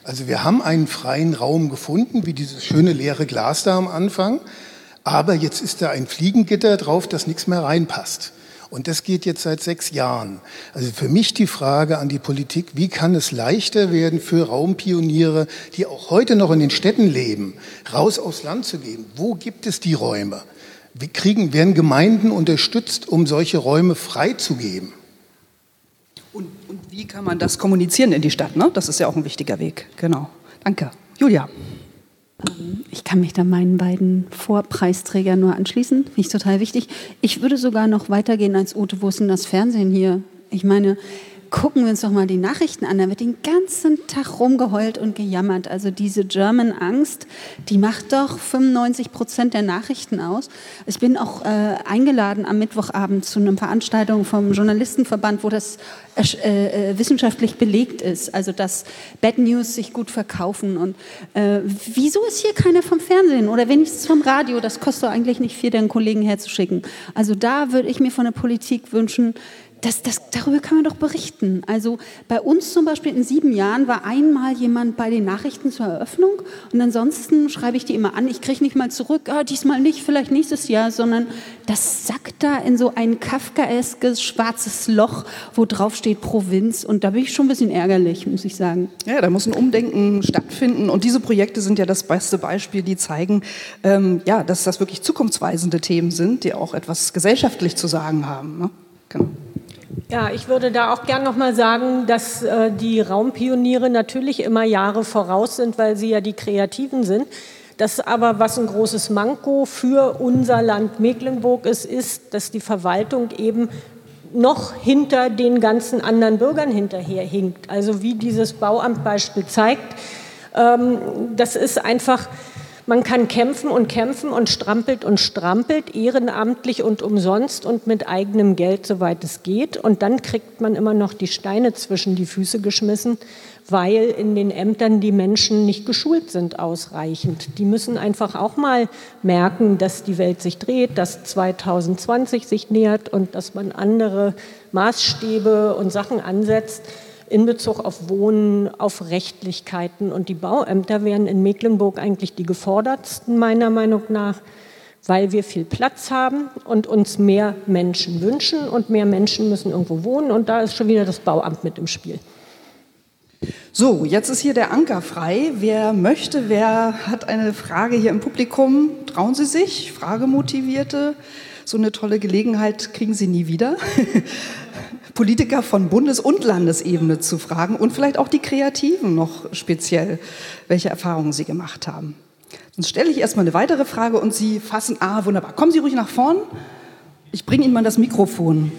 Also wir haben einen freien Raum gefunden, wie dieses schöne leere Glas da am Anfang, aber jetzt ist da ein Fliegengitter drauf, dass nichts mehr reinpasst. Und das geht jetzt seit sechs Jahren. Also für mich die Frage an die Politik, wie kann es leichter werden für Raumpioniere, die auch heute noch in den Städten leben, raus aufs Land zu gehen? Wo gibt es die Räume? Wie kriegen, werden Gemeinden unterstützt, um solche Räume freizugeben? Und, wie kann man das kommunizieren in die Stadt? Ne? Das ist ja auch ein wichtiger Weg. Genau. Danke. Julia. Ähm, ich kann mich da meinen beiden Vorpreisträgern nur anschließen. Finde ich total wichtig. Ich würde sogar noch weitergehen als Ute. Wo ist denn das Fernsehen hier? Ich meine, gucken wir uns doch mal die Nachrichten an. Da wird den ganzen Tag rumgeheult und gejammert. Also diese German Angst, die macht doch 95 Prozent der Nachrichten aus. Ich bin auch äh, eingeladen am Mittwochabend zu einer Veranstaltung vom Journalistenverband, wo das äh, äh, wissenschaftlich belegt ist. Also dass Bad News sich gut verkaufen. Und äh, wieso ist hier keiner vom Fernsehen oder wenigstens vom Radio? Das kostet doch eigentlich nicht viel, den Kollegen herzuschicken. Also da würde ich mir von der Politik wünschen, das, das, darüber kann man doch berichten. Also bei uns zum Beispiel in sieben Jahren war einmal jemand bei den Nachrichten zur Eröffnung und ansonsten schreibe ich die immer an. Ich kriege nicht mal zurück, ah, diesmal nicht, vielleicht nächstes Jahr, sondern das sackt da in so ein kafkaeskes schwarzes Loch, wo drauf steht Provinz und da bin ich schon ein bisschen ärgerlich, muss ich sagen. Ja, da muss ein Umdenken stattfinden und diese Projekte sind ja das beste Beispiel, die zeigen, ähm, ja, dass das wirklich zukunftsweisende Themen sind, die auch etwas gesellschaftlich zu sagen haben. Ne? Genau. Ja, ich würde da auch gern noch mal sagen, dass äh, die Raumpioniere natürlich immer Jahre voraus sind, weil sie ja die Kreativen sind. Das aber, was ein großes Manko für unser Land Mecklenburg ist, ist, dass die Verwaltung eben noch hinter den ganzen anderen Bürgern hinterherhinkt. Also wie dieses Bauamtbeispiel zeigt, ähm, das ist einfach man kann kämpfen und kämpfen und strampelt und strampelt, ehrenamtlich und umsonst und mit eigenem Geld, soweit es geht. Und dann kriegt man immer noch die Steine zwischen die Füße geschmissen, weil in den Ämtern die Menschen nicht geschult sind ausreichend. Die müssen einfach auch mal merken, dass die Welt sich dreht, dass 2020 sich nähert und dass man andere Maßstäbe und Sachen ansetzt in Bezug auf Wohnen, auf Rechtlichkeiten. Und die Bauämter wären in Mecklenburg eigentlich die gefordertsten meiner Meinung nach, weil wir viel Platz haben und uns mehr Menschen wünschen und mehr Menschen müssen irgendwo wohnen. Und da ist schon wieder das Bauamt mit im Spiel. So, jetzt ist hier der Anker frei. Wer möchte, wer hat eine Frage hier im Publikum? Trauen Sie sich? Fragemotivierte? So eine tolle Gelegenheit kriegen Sie nie wieder. Politiker von Bundes- und Landesebene zu fragen und vielleicht auch die Kreativen noch speziell, welche Erfahrungen sie gemacht haben. Sonst stelle ich erstmal eine weitere Frage und Sie fassen, ah, wunderbar. Kommen Sie ruhig nach vorn. Ich bringe Ihnen mal das Mikrofon.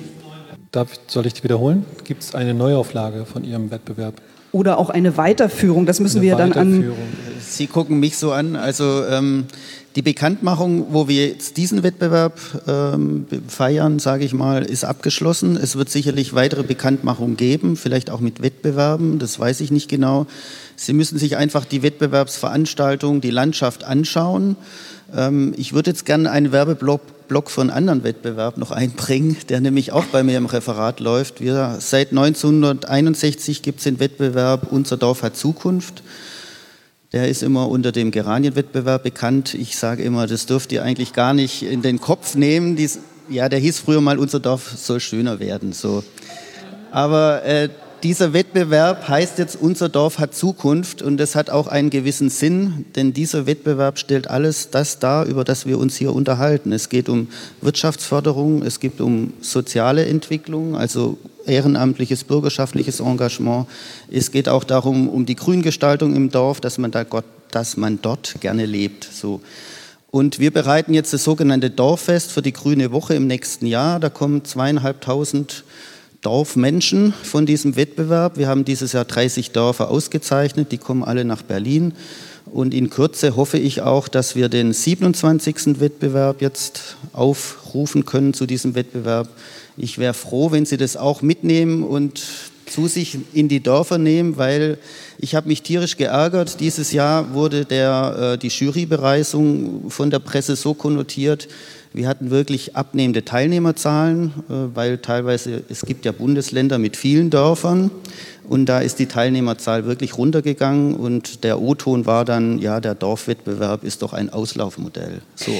Darf, soll ich die wiederholen? Gibt es eine Neuauflage von Ihrem Wettbewerb? Oder auch eine Weiterführung, das müssen eine wir dann an. Sie gucken mich so an. Also ähm, die Bekanntmachung, wo wir jetzt diesen Wettbewerb ähm, feiern, sage ich mal, ist abgeschlossen. Es wird sicherlich weitere Bekanntmachungen geben, vielleicht auch mit Wettbewerben, das weiß ich nicht genau. Sie müssen sich einfach die Wettbewerbsveranstaltung, die Landschaft anschauen. Ähm, ich würde jetzt gerne einen Werbeblock Block von einem anderen Wettbewerb noch einbringen, der nämlich auch bei mir im Referat läuft. Wir, seit 1961 gibt es den Wettbewerb Unser Dorf hat Zukunft. Der ist immer unter dem Geranienwettbewerb bekannt. Ich sage immer, das dürft ihr eigentlich gar nicht in den Kopf nehmen. Dies, ja, der hieß früher mal, unser Dorf soll schöner werden. So. Aber äh, dieser Wettbewerb heißt jetzt, unser Dorf hat Zukunft und das hat auch einen gewissen Sinn, denn dieser Wettbewerb stellt alles das dar, über das wir uns hier unterhalten. Es geht um Wirtschaftsförderung, es geht um soziale Entwicklung, also ehrenamtliches, bürgerschaftliches Engagement. Es geht auch darum, um die Grüngestaltung im Dorf, dass man, da Gott, dass man dort gerne lebt. So. Und wir bereiten jetzt das sogenannte Dorffest für die Grüne Woche im nächsten Jahr. Da kommen zweieinhalbtausend Dorfmenschen von diesem Wettbewerb. Wir haben dieses Jahr 30 Dörfer ausgezeichnet, die kommen alle nach Berlin. Und in Kürze hoffe ich auch, dass wir den 27. Wettbewerb jetzt aufrufen können zu diesem Wettbewerb. Ich wäre froh, wenn Sie das auch mitnehmen und zu sich in die Dörfer nehmen, weil ich habe mich tierisch geärgert. Dieses Jahr wurde der, äh, die Jurybereisung von der Presse so konnotiert, wir hatten wirklich abnehmende Teilnehmerzahlen, äh, weil teilweise es gibt ja Bundesländer mit vielen Dörfern und da ist die Teilnehmerzahl wirklich runtergegangen und der O-Ton war dann, ja, der Dorfwettbewerb ist doch ein Auslaufmodell. So.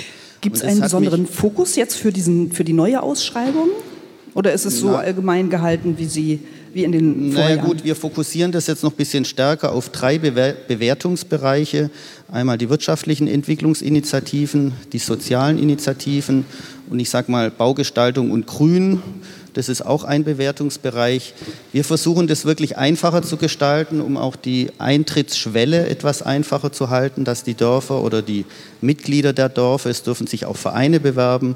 Gibt es einen besonderen Fokus jetzt für, diesen, für die neue Ausschreibung? Oder ist es so Na, allgemein gehalten, wie Sie wie in den Naja gut, wir fokussieren das jetzt noch ein bisschen stärker auf drei Bewertungsbereiche. Einmal die wirtschaftlichen Entwicklungsinitiativen, die sozialen Initiativen und ich sage mal Baugestaltung und Grün. Das ist auch ein Bewertungsbereich. Wir versuchen das wirklich einfacher zu gestalten, um auch die Eintrittsschwelle etwas einfacher zu halten, dass die Dörfer oder die Mitglieder der Dörfer, es dürfen sich auch Vereine bewerben,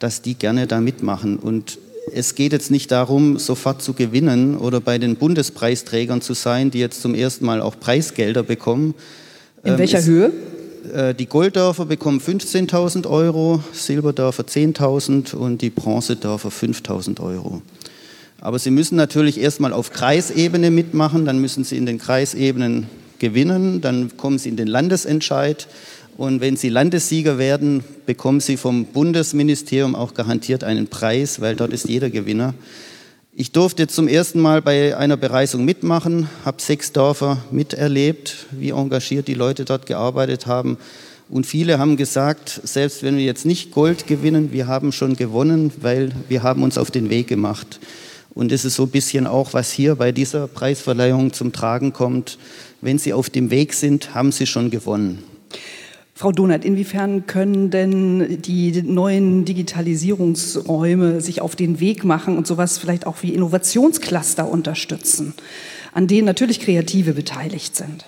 dass die gerne da mitmachen. Und es geht jetzt nicht darum, sofort zu gewinnen oder bei den Bundespreisträgern zu sein, die jetzt zum ersten Mal auch Preisgelder bekommen. In ähm, welcher es, Höhe? Äh, die Golddörfer bekommen 15.000 Euro, Silberdörfer 10.000 und die Bronzedörfer 5.000 Euro. Aber sie müssen natürlich erstmal auf Kreisebene mitmachen, dann müssen sie in den Kreisebenen gewinnen, dann kommen sie in den Landesentscheid und wenn sie Landessieger werden, bekommen sie vom Bundesministerium auch garantiert einen Preis, weil dort ist jeder Gewinner. Ich durfte zum ersten Mal bei einer Bereisung mitmachen, habe sechs Dörfer miterlebt, wie engagiert die Leute dort gearbeitet haben. Und viele haben gesagt, selbst wenn wir jetzt nicht Gold gewinnen, wir haben schon gewonnen, weil wir haben uns auf den Weg gemacht. Und es ist so ein bisschen auch, was hier bei dieser Preisverleihung zum Tragen kommt. Wenn Sie auf dem Weg sind, haben Sie schon gewonnen. Frau Donat, inwiefern können denn die neuen Digitalisierungsräume sich auf den Weg machen und sowas vielleicht auch wie Innovationscluster unterstützen, an denen natürlich Kreative beteiligt sind?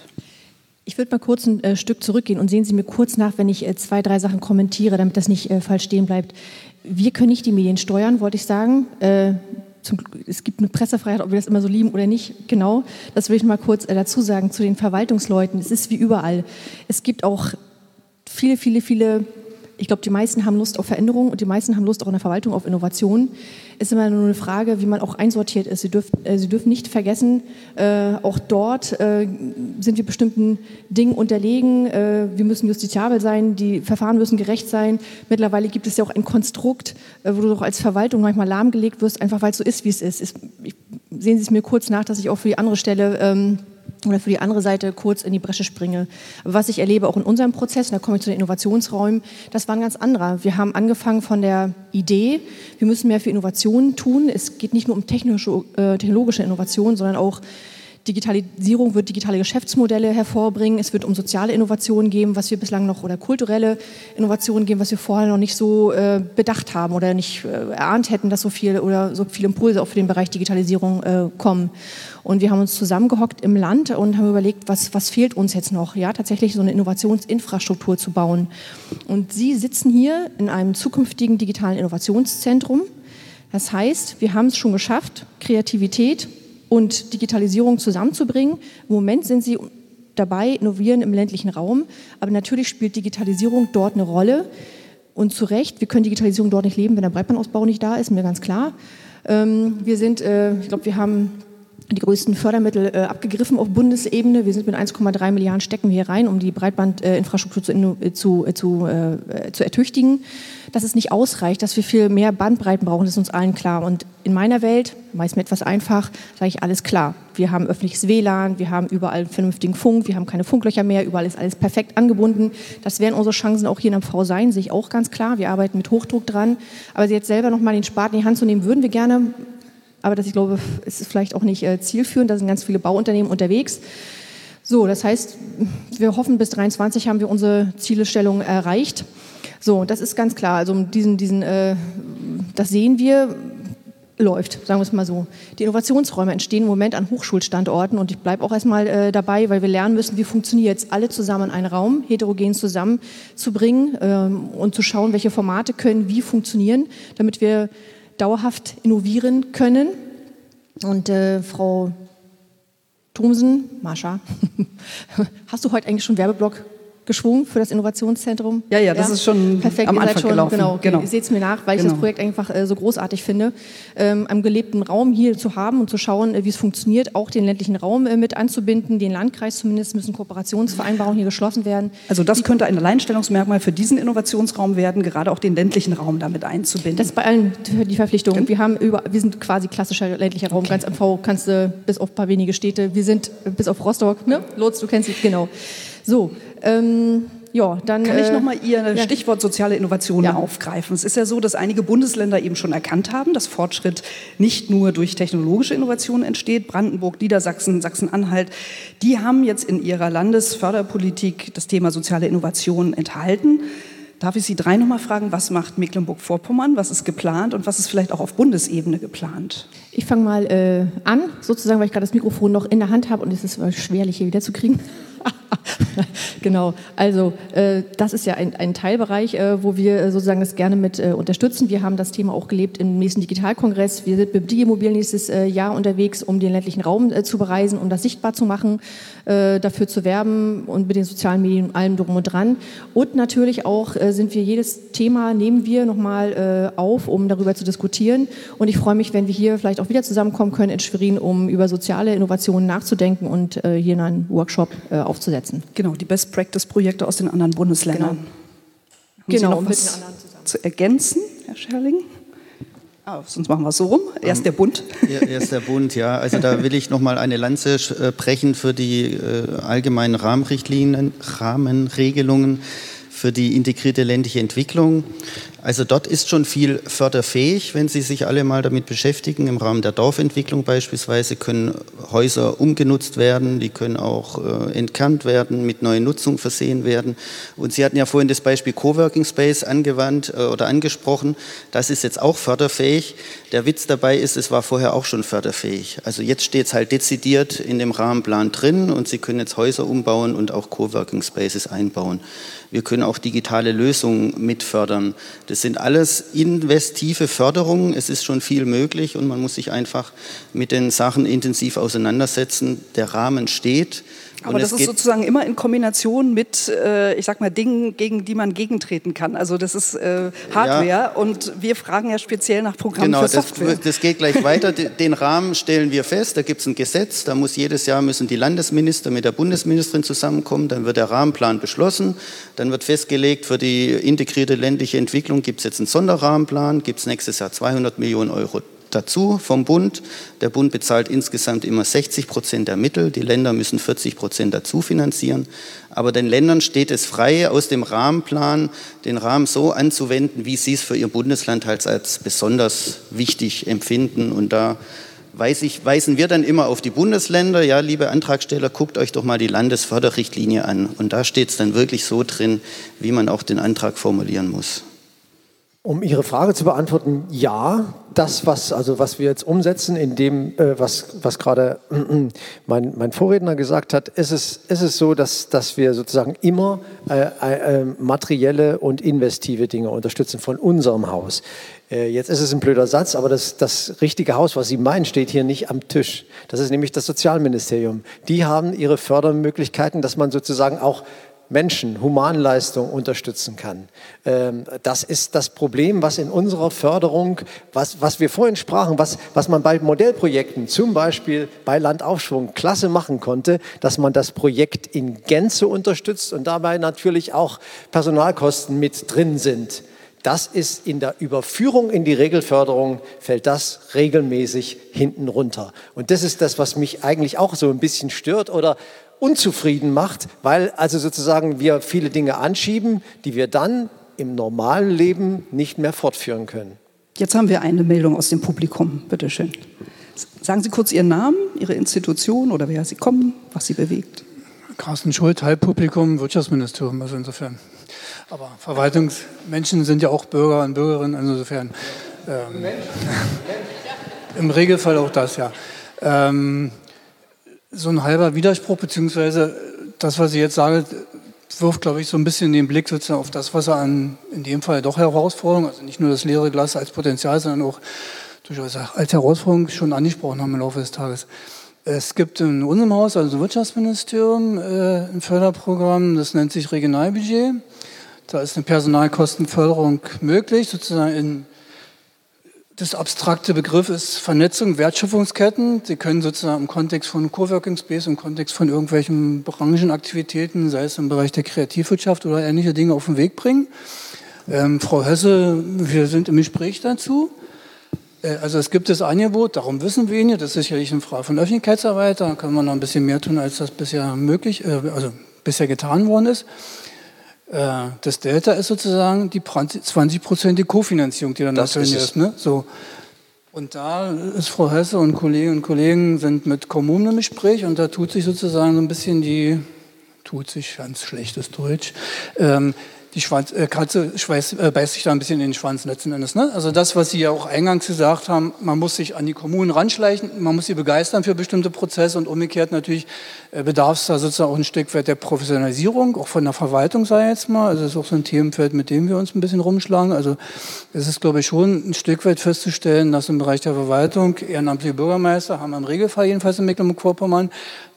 Ich würde mal kurz ein äh, Stück zurückgehen und sehen Sie mir kurz nach, wenn ich äh, zwei, drei Sachen kommentiere, damit das nicht äh, falsch stehen bleibt. Wir können nicht die Medien steuern, wollte ich sagen. Äh, zum, es gibt eine Pressefreiheit, ob wir das immer so lieben oder nicht, genau. Das will ich mal kurz äh, dazu sagen zu den Verwaltungsleuten. Es ist wie überall. Es gibt auch viele, viele, viele, ich glaube, die meisten haben Lust auf Veränderung und die meisten haben Lust auch in der Verwaltung auf Innovation. Es ist immer nur eine Frage, wie man auch einsortiert ist. Sie, dürf, äh, Sie dürfen nicht vergessen, äh, auch dort äh, sind wir bestimmten Dingen unterlegen. Äh, wir müssen justiziabel sein, die Verfahren müssen gerecht sein. Mittlerweile gibt es ja auch ein Konstrukt, äh, wo du doch als Verwaltung manchmal lahmgelegt wirst, einfach weil es so ist, wie es ist. ist ich, sehen Sie es mir kurz nach, dass ich auch für die andere Stelle ähm, oder für die andere Seite kurz in die Bresche springe. Was ich erlebe auch in unserem Prozess, und da komme ich zu den Innovationsräumen, das war ein ganz anderer. Wir haben angefangen von der Idee, wir müssen mehr für Innovationen tun. Es geht nicht nur um äh, technologische Innovationen, sondern auch Digitalisierung wird digitale Geschäftsmodelle hervorbringen. Es wird um soziale Innovationen gehen, was wir bislang noch, oder kulturelle Innovationen gehen, was wir vorher noch nicht so äh, bedacht haben oder nicht äh, erahnt hätten, dass so viel oder so viele Impulse auch für den Bereich Digitalisierung äh, kommen. Und wir haben uns zusammengehockt im Land und haben überlegt, was, was fehlt uns jetzt noch? Ja, tatsächlich so eine Innovationsinfrastruktur zu bauen. Und Sie sitzen hier in einem zukünftigen digitalen Innovationszentrum. Das heißt, wir haben es schon geschafft, Kreativität und Digitalisierung zusammenzubringen. Im Moment sind Sie dabei, innovieren im ländlichen Raum, aber natürlich spielt Digitalisierung dort eine Rolle. Und zu Recht, wir können Digitalisierung dort nicht leben, wenn der Breitbandausbau nicht da ist, mir ganz klar. Ähm, wir sind, äh, ich glaube, wir haben die größten Fördermittel äh, abgegriffen auf Bundesebene. Wir sind mit 1,3 Milliarden stecken wir hier rein, um die Breitbandinfrastruktur äh, zu, zu, zu, äh, zu ertüchtigen. Dass es nicht ausreicht, dass wir viel mehr Bandbreiten brauchen, ist uns allen klar. Und in meiner Welt, meist mir etwas einfach, sage ich alles klar. Wir haben öffentliches WLAN, wir haben überall vernünftigen Funk, wir haben keine Funklöcher mehr, überall ist alles perfekt angebunden. Das werden unsere Chancen auch hier in MV sein, sehe ich auch ganz klar. Wir arbeiten mit Hochdruck dran. Aber jetzt selber noch mal den Spaten in die Hand zu nehmen, würden wir gerne aber das, ich glaube, es ist vielleicht auch nicht äh, zielführend. Da sind ganz viele Bauunternehmen unterwegs. So, das heißt, wir hoffen, bis 23 haben wir unsere Zielstellung erreicht. So, das ist ganz klar. Also diesen, diesen, äh, das sehen wir, läuft, sagen wir es mal so. Die Innovationsräume entstehen im Moment an Hochschulstandorten und ich bleibe auch erstmal äh, dabei, weil wir lernen müssen, wie funktioniert es, alle zusammen in einen Raum, heterogen zusammenzubringen ähm, und zu schauen, welche Formate können wie funktionieren, damit wir dauerhaft innovieren können. Und äh, Frau Thomsen, Mascha, hast du heute eigentlich schon Werbeblock geschwungen für das Innovationszentrum. Ja, ja, das ja? ist schon Perfekt, am Anfang schon, gelaufen. Genau, genau. Ihr seht es mir nach, weil genau. ich das Projekt einfach äh, so großartig finde, ähm, einen gelebten Raum hier zu haben und zu schauen, äh, wie es funktioniert, auch den ländlichen Raum äh, mit anzubinden, den Landkreis zumindest müssen Kooperationsvereinbarungen hier geschlossen werden. Also das könnte ein Alleinstellungsmerkmal für diesen Innovationsraum werden, gerade auch den ländlichen Raum damit einzubinden. Das ist bei allen die Verpflichtung. Wir, haben über, wir sind quasi klassischer ländlicher Raum, okay. ganz MV kannst du bis auf ein paar wenige Städte, wir sind bis auf Rostock, ne? Lotz, du kennst sie, genau. So, ähm, ja, dann, Kann ich äh, nochmal Ihr ja. Stichwort soziale Innovation ja. aufgreifen? Es ist ja so, dass einige Bundesländer eben schon erkannt haben, dass Fortschritt nicht nur durch technologische Innovation entsteht. Brandenburg, Niedersachsen, Sachsen-Anhalt, die haben jetzt in ihrer Landesförderpolitik das Thema soziale Innovation enthalten. Darf ich Sie drei nochmal fragen, was macht Mecklenburg-Vorpommern, was ist geplant und was ist vielleicht auch auf Bundesebene geplant? Ich fange mal äh, an, sozusagen, weil ich gerade das Mikrofon noch in der Hand habe und es ist schwerlich hier wieder zu kriegen. genau, also äh, das ist ja ein, ein Teilbereich, äh, wo wir äh, sozusagen das gerne mit äh, unterstützen. Wir haben das Thema auch gelebt im nächsten Digitalkongress. Wir sind mit Digimobil nächstes äh, Jahr unterwegs, um den ländlichen Raum äh, zu bereisen, um das sichtbar zu machen, dafür zu werben und mit den sozialen Medien und allem drum und dran. Und natürlich auch sind wir jedes Thema, nehmen wir nochmal auf, um darüber zu diskutieren. Und ich freue mich, wenn wir hier vielleicht auch wieder zusammenkommen können in Schwerin, um über soziale Innovationen nachzudenken und hier einen Workshop aufzusetzen. Genau, die Best Practice-Projekte aus den anderen Bundesländern. Genau, genau Sie noch was zu ergänzen, Herr Scherling? Ah, sonst machen wir es so rum. Erst der Bund. Ja, erst der Bund, ja. Also da will ich noch mal eine Lanze äh, brechen für die äh, allgemeinen Rahmenrichtlinien, Rahmenregelungen für die integrierte ländliche Entwicklung. Also dort ist schon viel förderfähig, wenn Sie sich alle mal damit beschäftigen. Im Rahmen der Dorfentwicklung beispielsweise können Häuser umgenutzt werden, die können auch äh, entkernt werden, mit neuen Nutzung versehen werden. Und Sie hatten ja vorhin das Beispiel Coworking Space angewandt äh, oder angesprochen. Das ist jetzt auch förderfähig. Der Witz dabei ist, es war vorher auch schon förderfähig. Also jetzt steht es halt dezidiert in dem Rahmenplan drin und Sie können jetzt Häuser umbauen und auch Coworking Spaces einbauen. Wir können auch digitale Lösungen mitfördern. Das sind alles investive Förderungen. Es ist schon viel möglich und man muss sich einfach mit den Sachen intensiv auseinandersetzen. Der Rahmen steht. Aber das ist sozusagen immer in Kombination mit, äh, ich sag mal, Dingen, gegen die man gegentreten kann. Also das ist äh, Hardware ja. und wir fragen ja speziell nach Programmen genau, für Software. Das, das geht gleich weiter. Den Rahmen stellen wir fest. Da gibt es ein Gesetz. Da muss jedes Jahr müssen die Landesminister mit der Bundesministerin zusammenkommen. Dann wird der Rahmenplan beschlossen. Dann wird festgelegt, für die integrierte ländliche Entwicklung gibt es jetzt einen Sonderrahmenplan. Gibt es nächstes Jahr 200 Millionen Euro dazu vom Bund. Der Bund bezahlt insgesamt immer 60 Prozent der Mittel, die Länder müssen 40 Prozent dazu finanzieren. Aber den Ländern steht es frei, aus dem Rahmenplan den Rahmen so anzuwenden, wie sie es für ihr Bundesland halt als besonders wichtig empfinden. Und da weiß ich, weisen wir dann immer auf die Bundesländer, ja, liebe Antragsteller, guckt euch doch mal die Landesförderrichtlinie an. Und da steht es dann wirklich so drin, wie man auch den Antrag formulieren muss. Um Ihre Frage zu beantworten, ja, das, was, also was wir jetzt umsetzen, in dem, äh, was, was gerade äh, mein, mein Vorredner gesagt hat, ist es, ist es so, dass, dass wir sozusagen immer äh, äh, materielle und investive Dinge unterstützen von unserem Haus. Äh, jetzt ist es ein blöder Satz, aber das, das richtige Haus, was Sie meinen, steht hier nicht am Tisch. Das ist nämlich das Sozialministerium. Die haben ihre Fördermöglichkeiten, dass man sozusagen auch Menschen, Humanleistung unterstützen kann. Ähm, das ist das Problem, was in unserer Förderung, was, was wir vorhin sprachen, was, was man bei Modellprojekten, zum Beispiel bei Landaufschwung, klasse machen konnte, dass man das Projekt in Gänze unterstützt und dabei natürlich auch Personalkosten mit drin sind. Das ist in der Überführung in die Regelförderung, fällt das regelmäßig hinten runter. Und das ist das, was mich eigentlich auch so ein bisschen stört oder, unzufrieden macht, weil also sozusagen wir viele Dinge anschieben, die wir dann im normalen Leben nicht mehr fortführen können. Jetzt haben wir eine Meldung aus dem Publikum. Bitte schön. Sagen Sie kurz Ihren Namen, Ihre Institution oder wer Sie kommen, was Sie bewegt. Carsten Schuld, Halbpublikum, Wirtschaftsministerium, also insofern. Aber Verwaltungsmenschen sind ja auch Bürger und Bürgerinnen, also insofern. Ähm, Im Regelfall auch das, ja. Ähm, so ein halber Widerspruch, beziehungsweise das, was ich jetzt sage, wirft, glaube ich, so ein bisschen den Blick sozusagen auf das, was er an, in dem Fall doch Herausforderungen, also nicht nur das leere Glas als Potenzial, sondern auch durchaus als Herausforderung schon angesprochen haben im Laufe des Tages. Es gibt in unserem Haus, also im Wirtschaftsministerium, äh, ein Förderprogramm, das nennt sich Regionalbudget. Da ist eine Personalkostenförderung möglich, sozusagen in das abstrakte Begriff ist Vernetzung, Wertschöpfungsketten. Sie können sozusagen im Kontext von Coworking Space, im Kontext von irgendwelchen Branchenaktivitäten, sei es im Bereich der Kreativwirtschaft oder ähnliche Dinge auf den Weg bringen. Ähm, Frau Hesse, wir sind im Gespräch dazu. Äh, also es gibt das Angebot, darum wissen wir ihn ja, das ist sicherlich eine Frage von Öffentlichkeitsarbeit, da können wir noch ein bisschen mehr tun, als das bisher möglich, äh, also bisher getan worden ist. Äh, das Delta ist sozusagen die 20-prozentige Kofinanzierung, die dann das natürlich ist. Ne? So. Und da ist Frau Hesse und Kolleginnen und Kollegen sind mit Kommunen im Gespräch und da tut sich sozusagen so ein bisschen die, tut sich ganz schlechtes Deutsch, ähm, die Schwanz, äh, Katze schweiß, äh, beißt sich da ein bisschen in den Schwanz letzten Endes. Ne? Also das, was Sie ja auch eingangs gesagt haben, man muss sich an die Kommunen ranschleichen, man muss sie begeistern für bestimmte Prozesse und umgekehrt natürlich bedarf es da sozusagen auch ein Stück weit der Professionalisierung, auch von der Verwaltung sei jetzt mal. Also das ist auch so ein Themenfeld, mit dem wir uns ein bisschen rumschlagen. Also es ist, glaube ich, schon ein Stück weit festzustellen, dass im Bereich der Verwaltung ehrenamtliche Bürgermeister haben im Regelfall jedenfalls in Mecklenburg-Vorpommern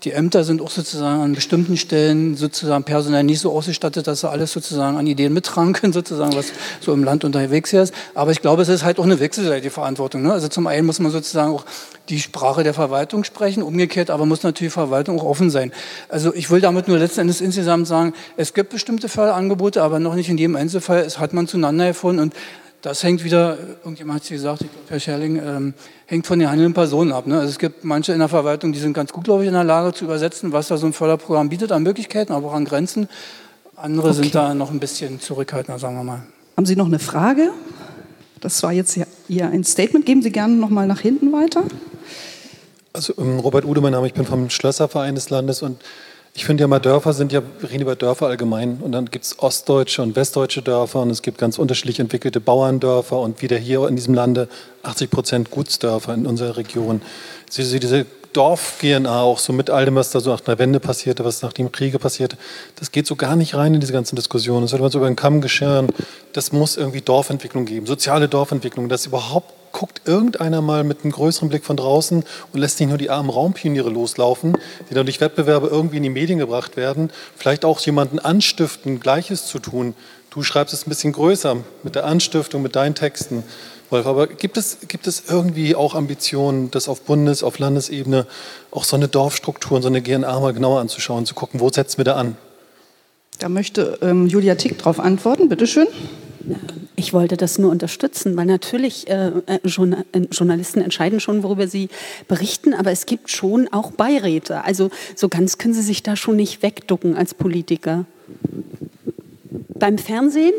die Ämter sind auch sozusagen an bestimmten Stellen sozusagen personell nicht so ausgestattet, dass sie alles sozusagen an Ideen mittragen können, sozusagen, was so im Land unterwegs ist. Aber ich glaube, es ist halt auch eine wechselseitige Verantwortung. Ne? Also zum einen muss man sozusagen auch die Sprache der Verwaltung sprechen, umgekehrt, aber muss natürlich Verwaltung auch offen sein. Also ich will damit nur letzten Endes insgesamt sagen, es gibt bestimmte Förderangebote, aber noch nicht in jedem Einzelfall. Es hat man zueinander gefunden und das hängt wieder, irgendjemand hat es gesagt, ich glaube, Herr Scherling, ähm, hängt von den handelnden Personen ab. Ne? Also es gibt manche in der Verwaltung, die sind ganz gut, glaube ich, in der Lage zu übersetzen, was da so ein Förderprogramm bietet an Möglichkeiten, aber auch an Grenzen. Andere okay. sind da noch ein bisschen zurückhaltender, sagen wir mal. Haben Sie noch eine Frage? Das war jetzt hier ein Statement. Geben Sie gerne noch mal nach hinten weiter. Also ähm, Robert Ude, mein Name, ich bin vom Schlösserverein des Landes und ich finde ja mal, Dörfer sind ja, wir reden über Dörfer allgemein und dann gibt es ostdeutsche und westdeutsche Dörfer und es gibt ganz unterschiedlich entwickelte Bauerndörfer und wieder hier in diesem Lande 80 Prozent Gutsdörfer in unserer Region. Sie, diese Dorf-GNA, auch so mit all dem, was da so nach der Wende passierte, was nach dem Kriege passierte, das geht so gar nicht rein in diese ganzen Diskussionen. Das wird man so über den Kamm gescheren. Das muss irgendwie Dorfentwicklung geben, soziale Dorfentwicklung, dass überhaupt guckt irgendeiner mal mit einem größeren Blick von draußen und lässt nicht nur die armen Raumpioniere loslaufen, die dann durch Wettbewerbe irgendwie in die Medien gebracht werden, vielleicht auch jemanden anstiften, Gleiches zu tun. Du schreibst es ein bisschen größer mit der Anstiftung, mit deinen Texten. Wolf, aber gibt es, gibt es irgendwie auch Ambitionen, das auf Bundes-, auf Landesebene auch so eine Dorfstruktur und so eine GNA mal genauer anzuschauen, zu gucken, wo setzen wir da an? Da möchte ähm, Julia Tick darauf antworten. Bitte schön. Ich wollte das nur unterstützen, weil natürlich äh, äh, äh, Journalisten entscheiden schon, worüber sie berichten, aber es gibt schon auch Beiräte. Also so ganz können sie sich da schon nicht wegducken als Politiker. Beim Fernsehen?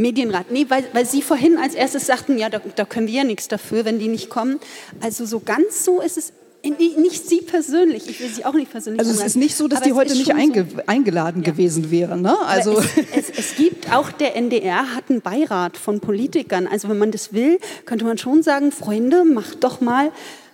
Medienrat. Nee, weil, weil Sie vorhin als erstes sagten, ja, da, da können wir ja nichts dafür, wenn die nicht kommen. Also so ganz so ist es nicht Sie persönlich, ich will Sie auch nicht persönlich Also es ist nicht so, dass die heute nicht einge so, eingeladen ja. gewesen wären. Ne? Also es, es, es, gibt auch, der NDR hat einen Beirat von Politikern. Also wenn man das will, könnte man schon sagen, Freunde, macht doch mal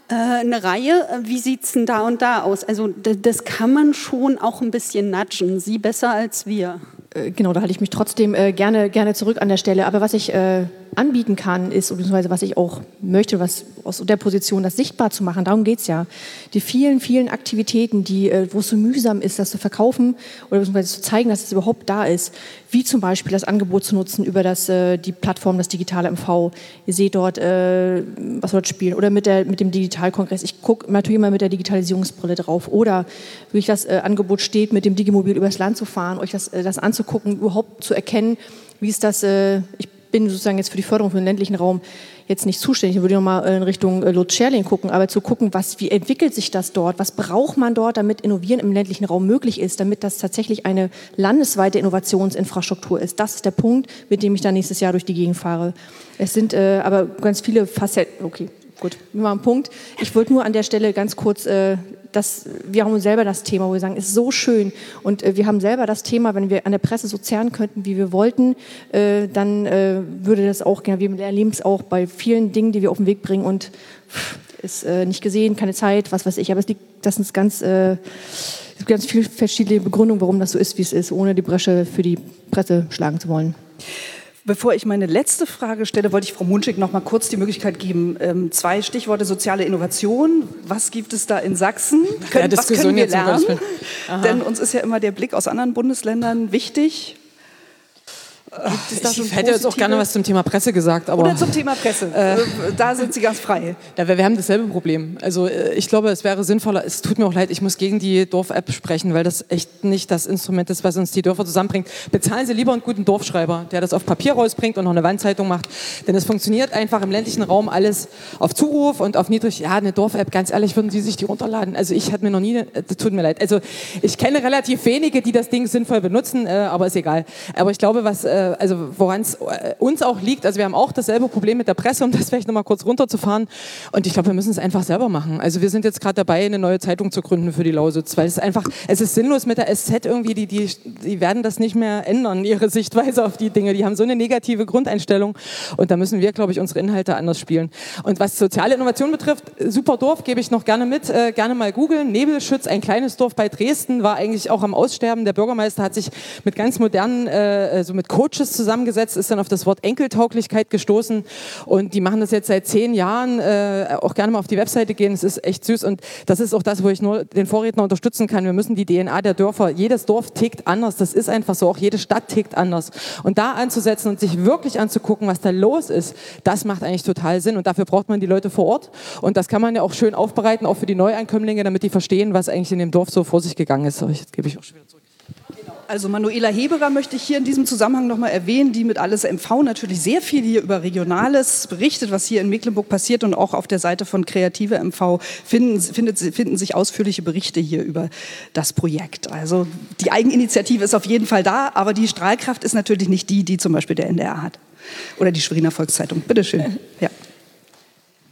äh, eine Reihe, äh, wie sieht es denn da und da aus? Also das kann man schon auch ein bisschen nudgen, Sie besser als wir. Äh, genau, da halte ich mich trotzdem äh, gerne, gerne zurück an der Stelle. Aber was ich äh, anbieten kann, ist, beziehungsweise was ich auch möchte, was aus der Position das sichtbar zu machen, darum geht es ja. Die vielen, vielen Aktivitäten, die, äh, wo es so mühsam ist, das zu verkaufen oder beziehungsweise zu zeigen, dass es überhaupt da ist, wie zum Beispiel das Angebot zu nutzen über das, äh, die Plattform, das digitale MV. Ihr seht dort, äh, was dort spielen. Oder mit, der, mit dem Digitalkongress. Ich gucke natürlich immer mit der Digitalisierungsbrille drauf. Oder wie das Angebot steht, mit dem Digimobil übers Land zu fahren, euch das, das anzugucken, überhaupt zu erkennen, wie ist das, äh, ich bin sozusagen jetzt für die Förderung für den ländlichen Raum jetzt nicht zuständig. Ich würde nochmal in Richtung äh, Lutz Scherling gucken, aber zu gucken, was, wie entwickelt sich das dort? Was braucht man dort, damit Innovieren im ländlichen Raum möglich ist, damit das tatsächlich eine landesweite Innovationsinfrastruktur ist? Das ist der Punkt, mit dem ich dann nächstes Jahr durch die Gegend fahre. Es sind äh, aber ganz viele Facetten. Okay, gut, wir machen einen Punkt. Ich wollte nur an der Stelle ganz kurz äh, das, wir haben selber das Thema, wo wir sagen, ist so schön. Und äh, wir haben selber das Thema, wenn wir an der Presse so zerren könnten, wie wir wollten, äh, dann äh, würde das auch, genau, wir erleben es auch bei vielen Dingen, die wir auf den Weg bringen und pff, ist äh, nicht gesehen, keine Zeit, was weiß ich. Aber es liegt, das ist ganz, äh, es gibt ganz viele verschiedene Begründungen, warum das so ist, wie es ist, ohne die Bresche für die Presse schlagen zu wollen. Bevor ich meine letzte Frage stelle, wollte ich Frau Munschig noch mal kurz die Möglichkeit geben. Ähm, zwei Stichworte soziale Innovation. Was gibt es da in Sachsen? Können, ja, was können wir lernen? Denn uns ist ja immer der Blick aus anderen Bundesländern wichtig. Ich hätte jetzt auch gerne was zum Thema Presse gesagt. Aber, Oder zum Thema Presse. Äh, da sind Sie ganz frei. Ja, wir, wir haben dasselbe Problem. Also äh, ich glaube, es wäre sinnvoller, es tut mir auch leid, ich muss gegen die Dorf-App sprechen, weil das echt nicht das Instrument ist, was uns die Dörfer zusammenbringt. Bezahlen Sie lieber einen guten Dorfschreiber, der das auf Papier rausbringt und noch eine Wandzeitung macht. Denn es funktioniert einfach im ländlichen Raum alles auf Zuruf und auf niedrig. Ja, eine Dorf-App, ganz ehrlich, würden Sie sich die runterladen? Also ich hatte mir noch nie, äh, das tut mir leid. Also ich kenne relativ wenige, die das Ding sinnvoll benutzen, äh, aber ist egal. Aber ich glaube, was also woran es äh, uns auch liegt. Also wir haben auch dasselbe Problem mit der Presse, um das vielleicht nochmal kurz runterzufahren. Und ich glaube, wir müssen es einfach selber machen. Also wir sind jetzt gerade dabei, eine neue Zeitung zu gründen für die Lausitz, weil es einfach, es ist sinnlos mit der SZ irgendwie, die, die, die werden das nicht mehr ändern, ihre Sichtweise auf die Dinge. Die haben so eine negative Grundeinstellung und da müssen wir, glaube ich, unsere Inhalte anders spielen. Und was soziale Innovation betrifft, super Dorf, gebe ich noch gerne mit, äh, gerne mal googeln. Nebelschütz, ein kleines Dorf bei Dresden, war eigentlich auch am Aussterben. Der Bürgermeister hat sich mit ganz modernen, äh, so mit Coaches zusammengesetzt, ist dann auf das Wort Enkeltauglichkeit gestoßen und die machen das jetzt seit zehn Jahren, äh, auch gerne mal auf die Webseite gehen, es ist echt süß und das ist auch das, wo ich nur den Vorredner unterstützen kann. Wir müssen die DNA der Dörfer, jedes Dorf tickt anders, das ist einfach so, auch jede Stadt tickt anders. Und da anzusetzen und sich wirklich anzugucken, was da los ist, das macht eigentlich total Sinn und dafür braucht man die Leute vor Ort und das kann man ja auch schön aufbereiten, auch für die Neuankömmlinge, damit die verstehen, was eigentlich in dem Dorf so vor sich gegangen ist. Jetzt gebe ich auch schon wieder zurück. Also Manuela Heberer möchte ich hier in diesem Zusammenhang nochmal erwähnen, die mit Alles MV natürlich sehr viel hier über Regionales berichtet, was hier in Mecklenburg passiert und auch auf der Seite von Kreative MV finden, findet, finden sich ausführliche Berichte hier über das Projekt. Also die Eigeninitiative ist auf jeden Fall da, aber die Strahlkraft ist natürlich nicht die, die zum Beispiel der NDR hat oder die Schweriner Volkszeitung. Bitte schön. Ja.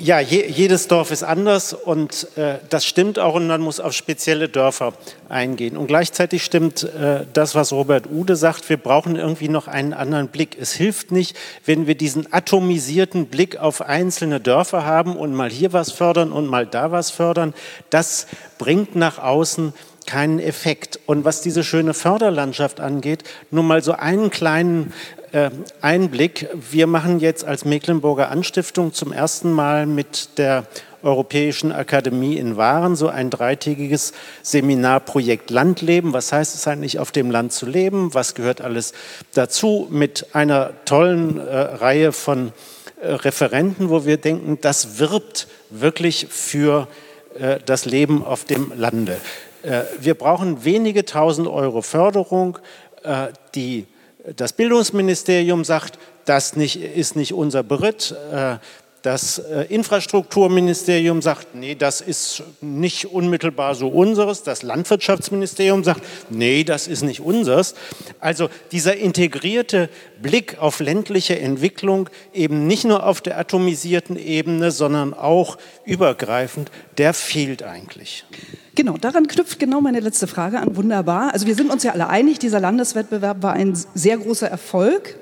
Ja, je, jedes Dorf ist anders und äh, das stimmt auch und man muss auf spezielle Dörfer eingehen. Und gleichzeitig stimmt äh, das, was Robert Ude sagt, wir brauchen irgendwie noch einen anderen Blick. Es hilft nicht, wenn wir diesen atomisierten Blick auf einzelne Dörfer haben und mal hier was fördern und mal da was fördern. Das bringt nach außen keinen Effekt. Und was diese schöne Förderlandschaft angeht, nur mal so einen kleinen äh, Einblick. Wir machen jetzt als Mecklenburger Anstiftung zum ersten Mal mit der Europäischen Akademie in Waren so ein dreitägiges Seminarprojekt Landleben. Was heißt es eigentlich, auf dem Land zu leben? Was gehört alles dazu? Mit einer tollen äh, Reihe von äh, Referenten, wo wir denken, das wirbt wirklich für äh, das Leben auf dem Lande. Äh, wir brauchen wenige tausend Euro Förderung, äh, die das Bildungsministerium sagt, das nicht, ist nicht unser Beritt. Das äh, Infrastrukturministerium sagt, nee, das ist nicht unmittelbar so unseres. Das Landwirtschaftsministerium sagt, nee, das ist nicht unseres. Also dieser integrierte Blick auf ländliche Entwicklung, eben nicht nur auf der atomisierten Ebene, sondern auch übergreifend, der fehlt eigentlich. Genau, daran knüpft genau meine letzte Frage an. Wunderbar. Also wir sind uns ja alle einig, dieser Landeswettbewerb war ein sehr großer Erfolg.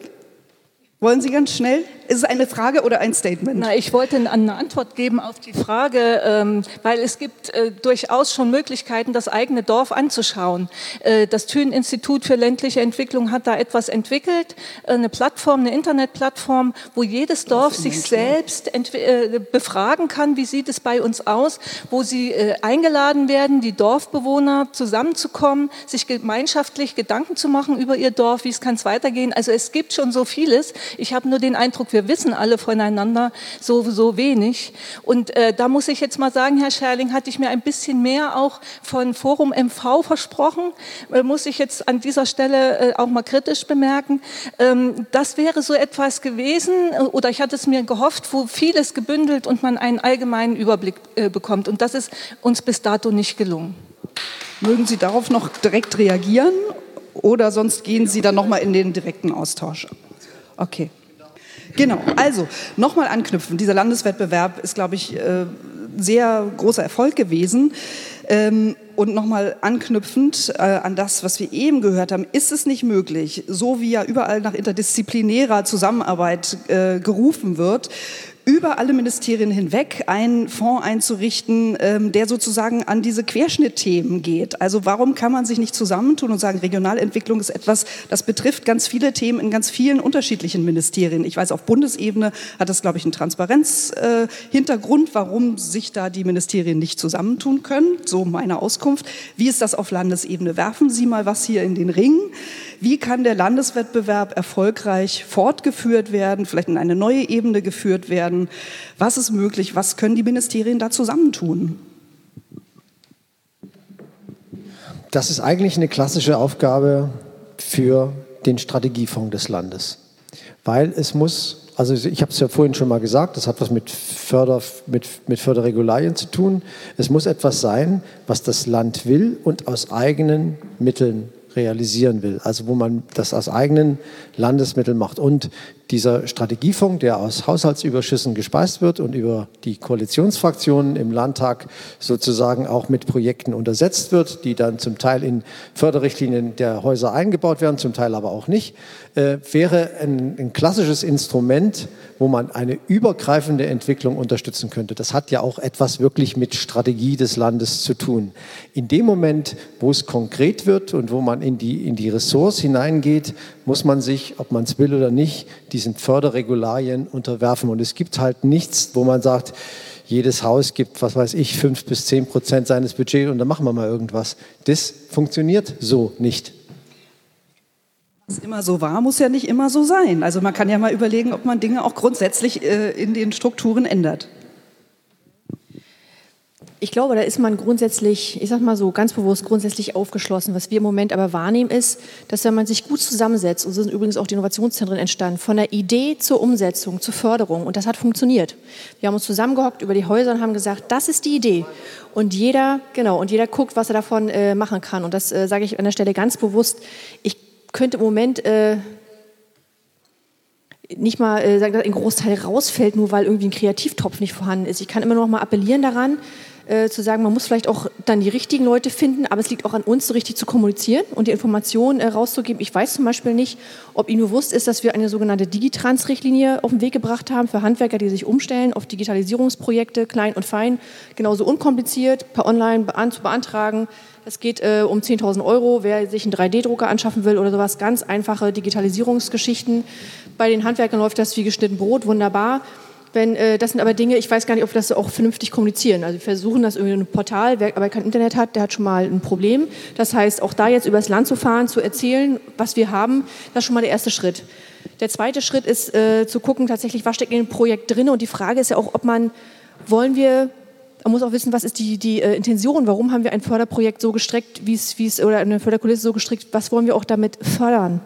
Wollen Sie ganz schnell? Ist es eine Frage oder ein Statement? Na, ich wollte eine Antwort geben auf die Frage, ähm, weil es gibt äh, durchaus schon Möglichkeiten, das eigene Dorf anzuschauen. Äh, das Thünen-Institut für ländliche Entwicklung hat da etwas entwickelt, äh, eine Plattform, eine Internetplattform, wo jedes Dorf sich selbst äh, befragen kann, wie sieht es bei uns aus, wo sie äh, eingeladen werden, die Dorfbewohner zusammenzukommen, sich gemeinschaftlich Gedanken zu machen über ihr Dorf, wie es kann es weitergehen. Also es gibt schon so vieles. Ich habe nur den Eindruck, wir wissen alle voneinander so, so wenig. Und äh, da muss ich jetzt mal sagen, Herr Scherling, hatte ich mir ein bisschen mehr auch von Forum MV versprochen, äh, muss ich jetzt an dieser Stelle äh, auch mal kritisch bemerken. Ähm, das wäre so etwas gewesen, äh, oder ich hatte es mir gehofft, wo vieles gebündelt und man einen allgemeinen Überblick äh, bekommt. Und das ist uns bis dato nicht gelungen. Mögen Sie darauf noch direkt reagieren oder sonst gehen Sie dann noch mal in den direkten Austausch? Okay. Genau, also nochmal anknüpfen. Dieser Landeswettbewerb ist, glaube ich, äh, sehr großer Erfolg gewesen. Ähm, und nochmal anknüpfend äh, an das, was wir eben gehört haben, ist es nicht möglich, so wie ja überall nach interdisziplinärer Zusammenarbeit äh, gerufen wird, über alle Ministerien hinweg einen Fonds einzurichten, ähm, der sozusagen an diese Querschnittthemen geht. Also warum kann man sich nicht zusammentun und sagen, Regionalentwicklung ist etwas, das betrifft ganz viele Themen in ganz vielen unterschiedlichen Ministerien. Ich weiß, auf Bundesebene hat das, glaube ich, einen Transparenzhintergrund, äh, warum sich da die Ministerien nicht zusammentun können. So meine Auskunft. Wie ist das auf Landesebene? Werfen Sie mal was hier in den Ring. Wie kann der Landeswettbewerb erfolgreich fortgeführt werden, vielleicht in eine neue Ebene geführt werden? Was ist möglich? Was können die Ministerien da zusammentun? Das ist eigentlich eine klassische Aufgabe für den Strategiefonds des Landes. Weil es muss, also ich habe es ja vorhin schon mal gesagt, das hat was mit, Förder, mit, mit Förderregularien zu tun. Es muss etwas sein, was das Land will und aus eigenen Mitteln realisieren will, also wo man das aus eigenen Landesmitteln macht. Und dieser Strategiefonds, der aus Haushaltsüberschüssen gespeist wird und über die Koalitionsfraktionen im Landtag sozusagen auch mit Projekten untersetzt wird, die dann zum Teil in Förderrichtlinien der Häuser eingebaut werden, zum Teil aber auch nicht, äh, wäre ein, ein klassisches Instrument, wo man eine übergreifende Entwicklung unterstützen könnte. Das hat ja auch etwas wirklich mit Strategie des Landes zu tun. In dem Moment, wo es konkret wird und wo man in die, in die Ressorts hineingeht, muss man sich, ob man es will oder nicht, diesen Förderregularien unterwerfen. Und es gibt halt nichts, wo man sagt, jedes Haus gibt, was weiß ich, fünf bis zehn Prozent seines Budgets und dann machen wir mal irgendwas. Das funktioniert so nicht. Was immer so war, muss ja nicht immer so sein. Also man kann ja mal überlegen, ob man Dinge auch grundsätzlich äh, in den Strukturen ändert. Ich glaube, da ist man grundsätzlich, ich sag mal so, ganz bewusst grundsätzlich aufgeschlossen. Was wir im Moment aber wahrnehmen, ist, dass wenn man sich gut zusammensetzt, und so sind übrigens auch die Innovationszentren entstanden, von der Idee zur Umsetzung, zur Förderung, und das hat funktioniert. Wir haben uns zusammengehockt über die Häuser und haben gesagt, das ist die Idee. Und jeder, genau, und jeder guckt, was er davon äh, machen kann. Und das äh, sage ich an der Stelle ganz bewusst. Ich könnte im Moment äh, nicht mal äh, sagen, dass ein Großteil rausfällt, nur weil irgendwie ein Kreativtopf nicht vorhanden ist. Ich kann immer noch mal appellieren daran, äh, zu sagen, man muss vielleicht auch dann die richtigen Leute finden, aber es liegt auch an uns, so richtig zu kommunizieren und die Informationen äh, rauszugeben. Ich weiß zum Beispiel nicht, ob Ihnen bewusst ist, dass wir eine sogenannte Digitrans-Richtlinie auf den Weg gebracht haben für Handwerker, die sich umstellen auf Digitalisierungsprojekte, klein und fein, genauso unkompliziert, per Online bean zu beantragen. Es geht äh, um 10.000 Euro, wer sich einen 3D-Drucker anschaffen will oder sowas, ganz einfache Digitalisierungsgeschichten. Bei den Handwerkern läuft das wie geschnitten Brot, wunderbar. Wenn, äh, das sind aber Dinge, ich weiß gar nicht, ob wir das auch vernünftig kommunizieren. Also wir versuchen das irgendwie in einem Portal, wer aber kein Internet hat, der hat schon mal ein Problem. Das heißt, auch da jetzt übers Land zu fahren, zu erzählen, was wir haben, das ist schon mal der erste Schritt. Der zweite Schritt ist äh, zu gucken, tatsächlich, was steckt in dem Projekt drin. Und die Frage ist ja auch, ob man, wollen wir man muss auch wissen, was ist die, die äh, Intention, warum haben wir ein Förderprojekt so gestrickt, wie es, oder eine Förderkulisse so gestrickt, was wollen wir auch damit fördern?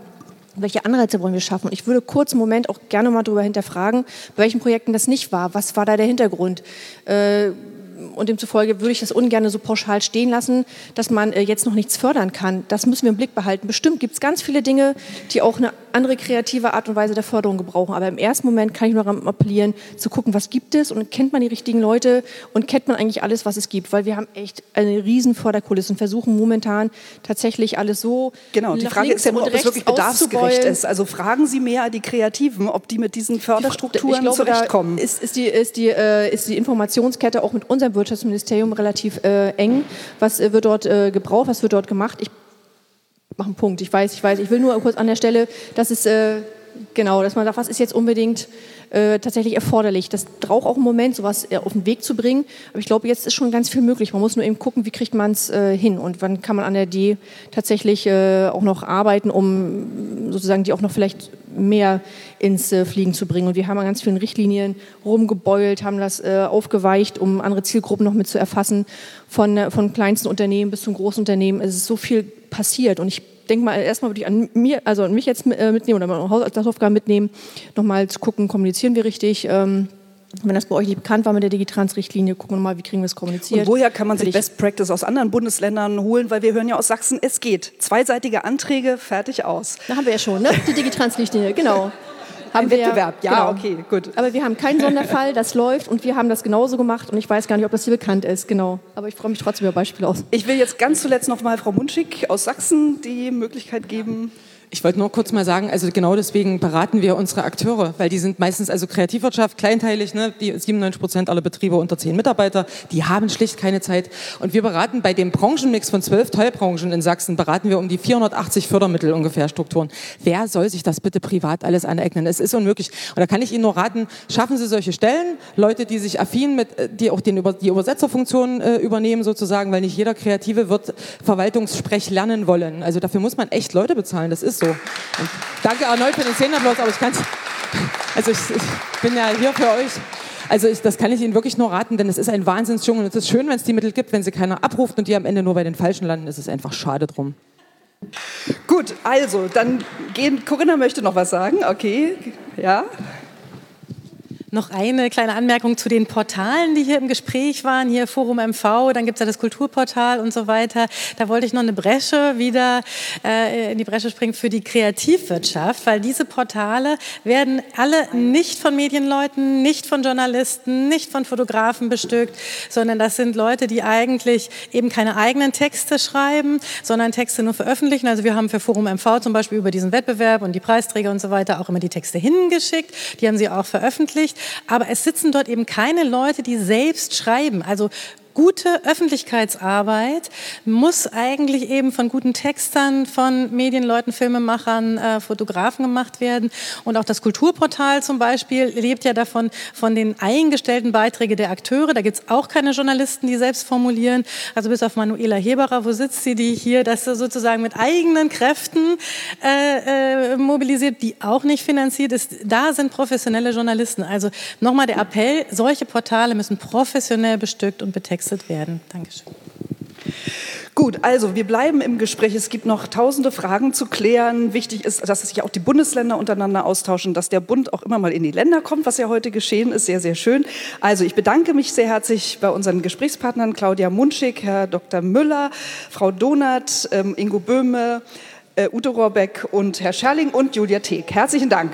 Welche Anreize wollen wir schaffen? Und ich würde kurz einen Moment auch gerne mal darüber hinterfragen, bei welchen Projekten das nicht war. Was war da der Hintergrund? Äh, und demzufolge würde ich das ungern so pauschal stehen lassen, dass man äh, jetzt noch nichts fördern kann. Das müssen wir im Blick behalten. Bestimmt gibt es ganz viele Dinge, die auch eine andere kreative Art und Weise der Förderung gebrauchen. Aber im ersten Moment kann ich nur appellieren, zu gucken, was gibt es und kennt man die richtigen Leute und kennt man eigentlich alles, was es gibt. Weil wir haben echt eine riesen Förderkulisse und versuchen momentan tatsächlich alles so Genau, die Frage ist ja nur, ob es wirklich bedarfsgerecht ist. Also fragen Sie mehr die Kreativen, ob die mit diesen Förderstrukturen glaube, zurechtkommen. Ist, ist, die, ist, die, äh, ist die Informationskette auch mit unserem Wirtschaftsministerium relativ äh, eng. Was äh, wird dort äh, gebraucht, was wird dort gemacht? Ich mache einen Punkt. Ich weiß, ich weiß. Ich will nur kurz an der Stelle, dass es äh, genau, dass man sagt, was ist jetzt unbedingt äh, tatsächlich erforderlich. Das braucht auch einen Moment, sowas äh, auf den Weg zu bringen. Aber ich glaube, jetzt ist schon ganz viel möglich. Man muss nur eben gucken, wie kriegt man es äh, hin und wann kann man an der D tatsächlich äh, auch noch arbeiten, um sozusagen die auch noch vielleicht mehr ins äh, Fliegen zu bringen. Und wir haben an ganz vielen Richtlinien rumgebeult, haben das äh, aufgeweicht, um andere Zielgruppen noch mit zu erfassen. Von, von kleinsten Unternehmen bis zum großen Unternehmen. Es ist so viel passiert und ich denke mal, erstmal würde ich an mir, also an mich jetzt äh, mitnehmen oder meine Haushaltsaufgaben mitnehmen, nochmal zu gucken, kommunizieren wir richtig. Ähm, wenn das bei euch nicht bekannt war mit der Digitrans-Richtlinie, gucken wir mal, wie kriegen wir es kommuniziert. Und woher kann man sich Best Practice aus anderen Bundesländern holen? Weil wir hören ja aus Sachsen, es geht. Zweiseitige Anträge, fertig aus. Da haben wir ja schon, ne? Die Digitrans-Richtlinie, genau haben wir, Wettbewerb, ja, genau. okay, gut. Aber wir haben keinen Sonderfall, das läuft und wir haben das genauso gemacht und ich weiß gar nicht, ob das hier bekannt ist, genau. Aber ich freue mich trotzdem über Beispiele aus. Ich will jetzt ganz zuletzt noch mal Frau Munschig aus Sachsen die Möglichkeit geben. Ich wollte nur kurz mal sagen, also genau deswegen beraten wir unsere Akteure, weil die sind meistens also Kreativwirtschaft, kleinteilig, ne? die 97 Prozent aller Betriebe unter zehn Mitarbeiter, die haben schlicht keine Zeit. Und wir beraten bei dem Branchenmix von zwölf Teilbranchen in Sachsen, beraten wir um die 480 Fördermittel ungefähr Strukturen. Wer soll sich das bitte privat alles aneignen? Es ist unmöglich. Und da kann ich Ihnen nur raten, schaffen Sie solche Stellen, Leute, die sich affin mit, äh, die auch den, die Übersetzerfunktion äh, übernehmen sozusagen, weil nicht jeder Kreative wird Verwaltungssprech lernen wollen. Also dafür muss man echt Leute bezahlen, das ist so so. Und danke erneut für den Szenenapplaus, aber ich kann also ich, ich bin ja hier für euch. Also ich, das kann ich Ihnen wirklich nur raten, denn es ist ein Wahnsinnsdschungel. Es ist schön, wenn es die Mittel gibt, wenn sie keiner abruft und die am Ende nur bei den Falschen landen, ist es einfach schade drum. Gut, also dann gehen. Corinna möchte noch was sagen. Okay, ja. Noch eine kleine Anmerkung zu den Portalen, die hier im Gespräch waren. Hier Forum MV, dann gibt es ja das Kulturportal und so weiter. Da wollte ich noch eine Bresche wieder äh, in die Bresche springen für die Kreativwirtschaft, weil diese Portale werden alle nicht von Medienleuten, nicht von Journalisten, nicht von Fotografen bestückt, sondern das sind Leute, die eigentlich eben keine eigenen Texte schreiben, sondern Texte nur veröffentlichen. Also wir haben für Forum MV zum Beispiel über diesen Wettbewerb und die Preisträger und so weiter auch immer die Texte hingeschickt. Die haben sie auch veröffentlicht. Aber es sitzen dort eben keine Leute, die selbst schreiben. Also gute Öffentlichkeitsarbeit muss eigentlich eben von guten Textern, von Medienleuten, Filmemachern, äh, Fotografen gemacht werden. Und auch das Kulturportal zum Beispiel lebt ja davon, von den eingestellten Beiträgen der Akteure. Da gibt es auch keine Journalisten, die selbst formulieren. Also bis auf Manuela Heberer, wo sitzt sie, die hier das sozusagen mit eigenen Kräften äh, äh, mobilisiert, die auch nicht finanziert ist. Da sind professionelle Journalisten. Also nochmal der Appell, solche Portale müssen professionell bestückt und betextet gewechselt werden. Dankeschön. Gut, also wir bleiben im Gespräch. Es gibt noch tausende Fragen zu klären. Wichtig ist, dass sich auch die Bundesländer untereinander austauschen, dass der Bund auch immer mal in die Länder kommt, was ja heute geschehen ist. Sehr, sehr schön. Also ich bedanke mich sehr herzlich bei unseren Gesprächspartnern Claudia Munschig, Herr Dr. Müller, Frau Donath, ähm, Ingo Böhme, äh, Udo Rohrbeck und Herr Scherling und Julia Teek. Herzlichen Dank.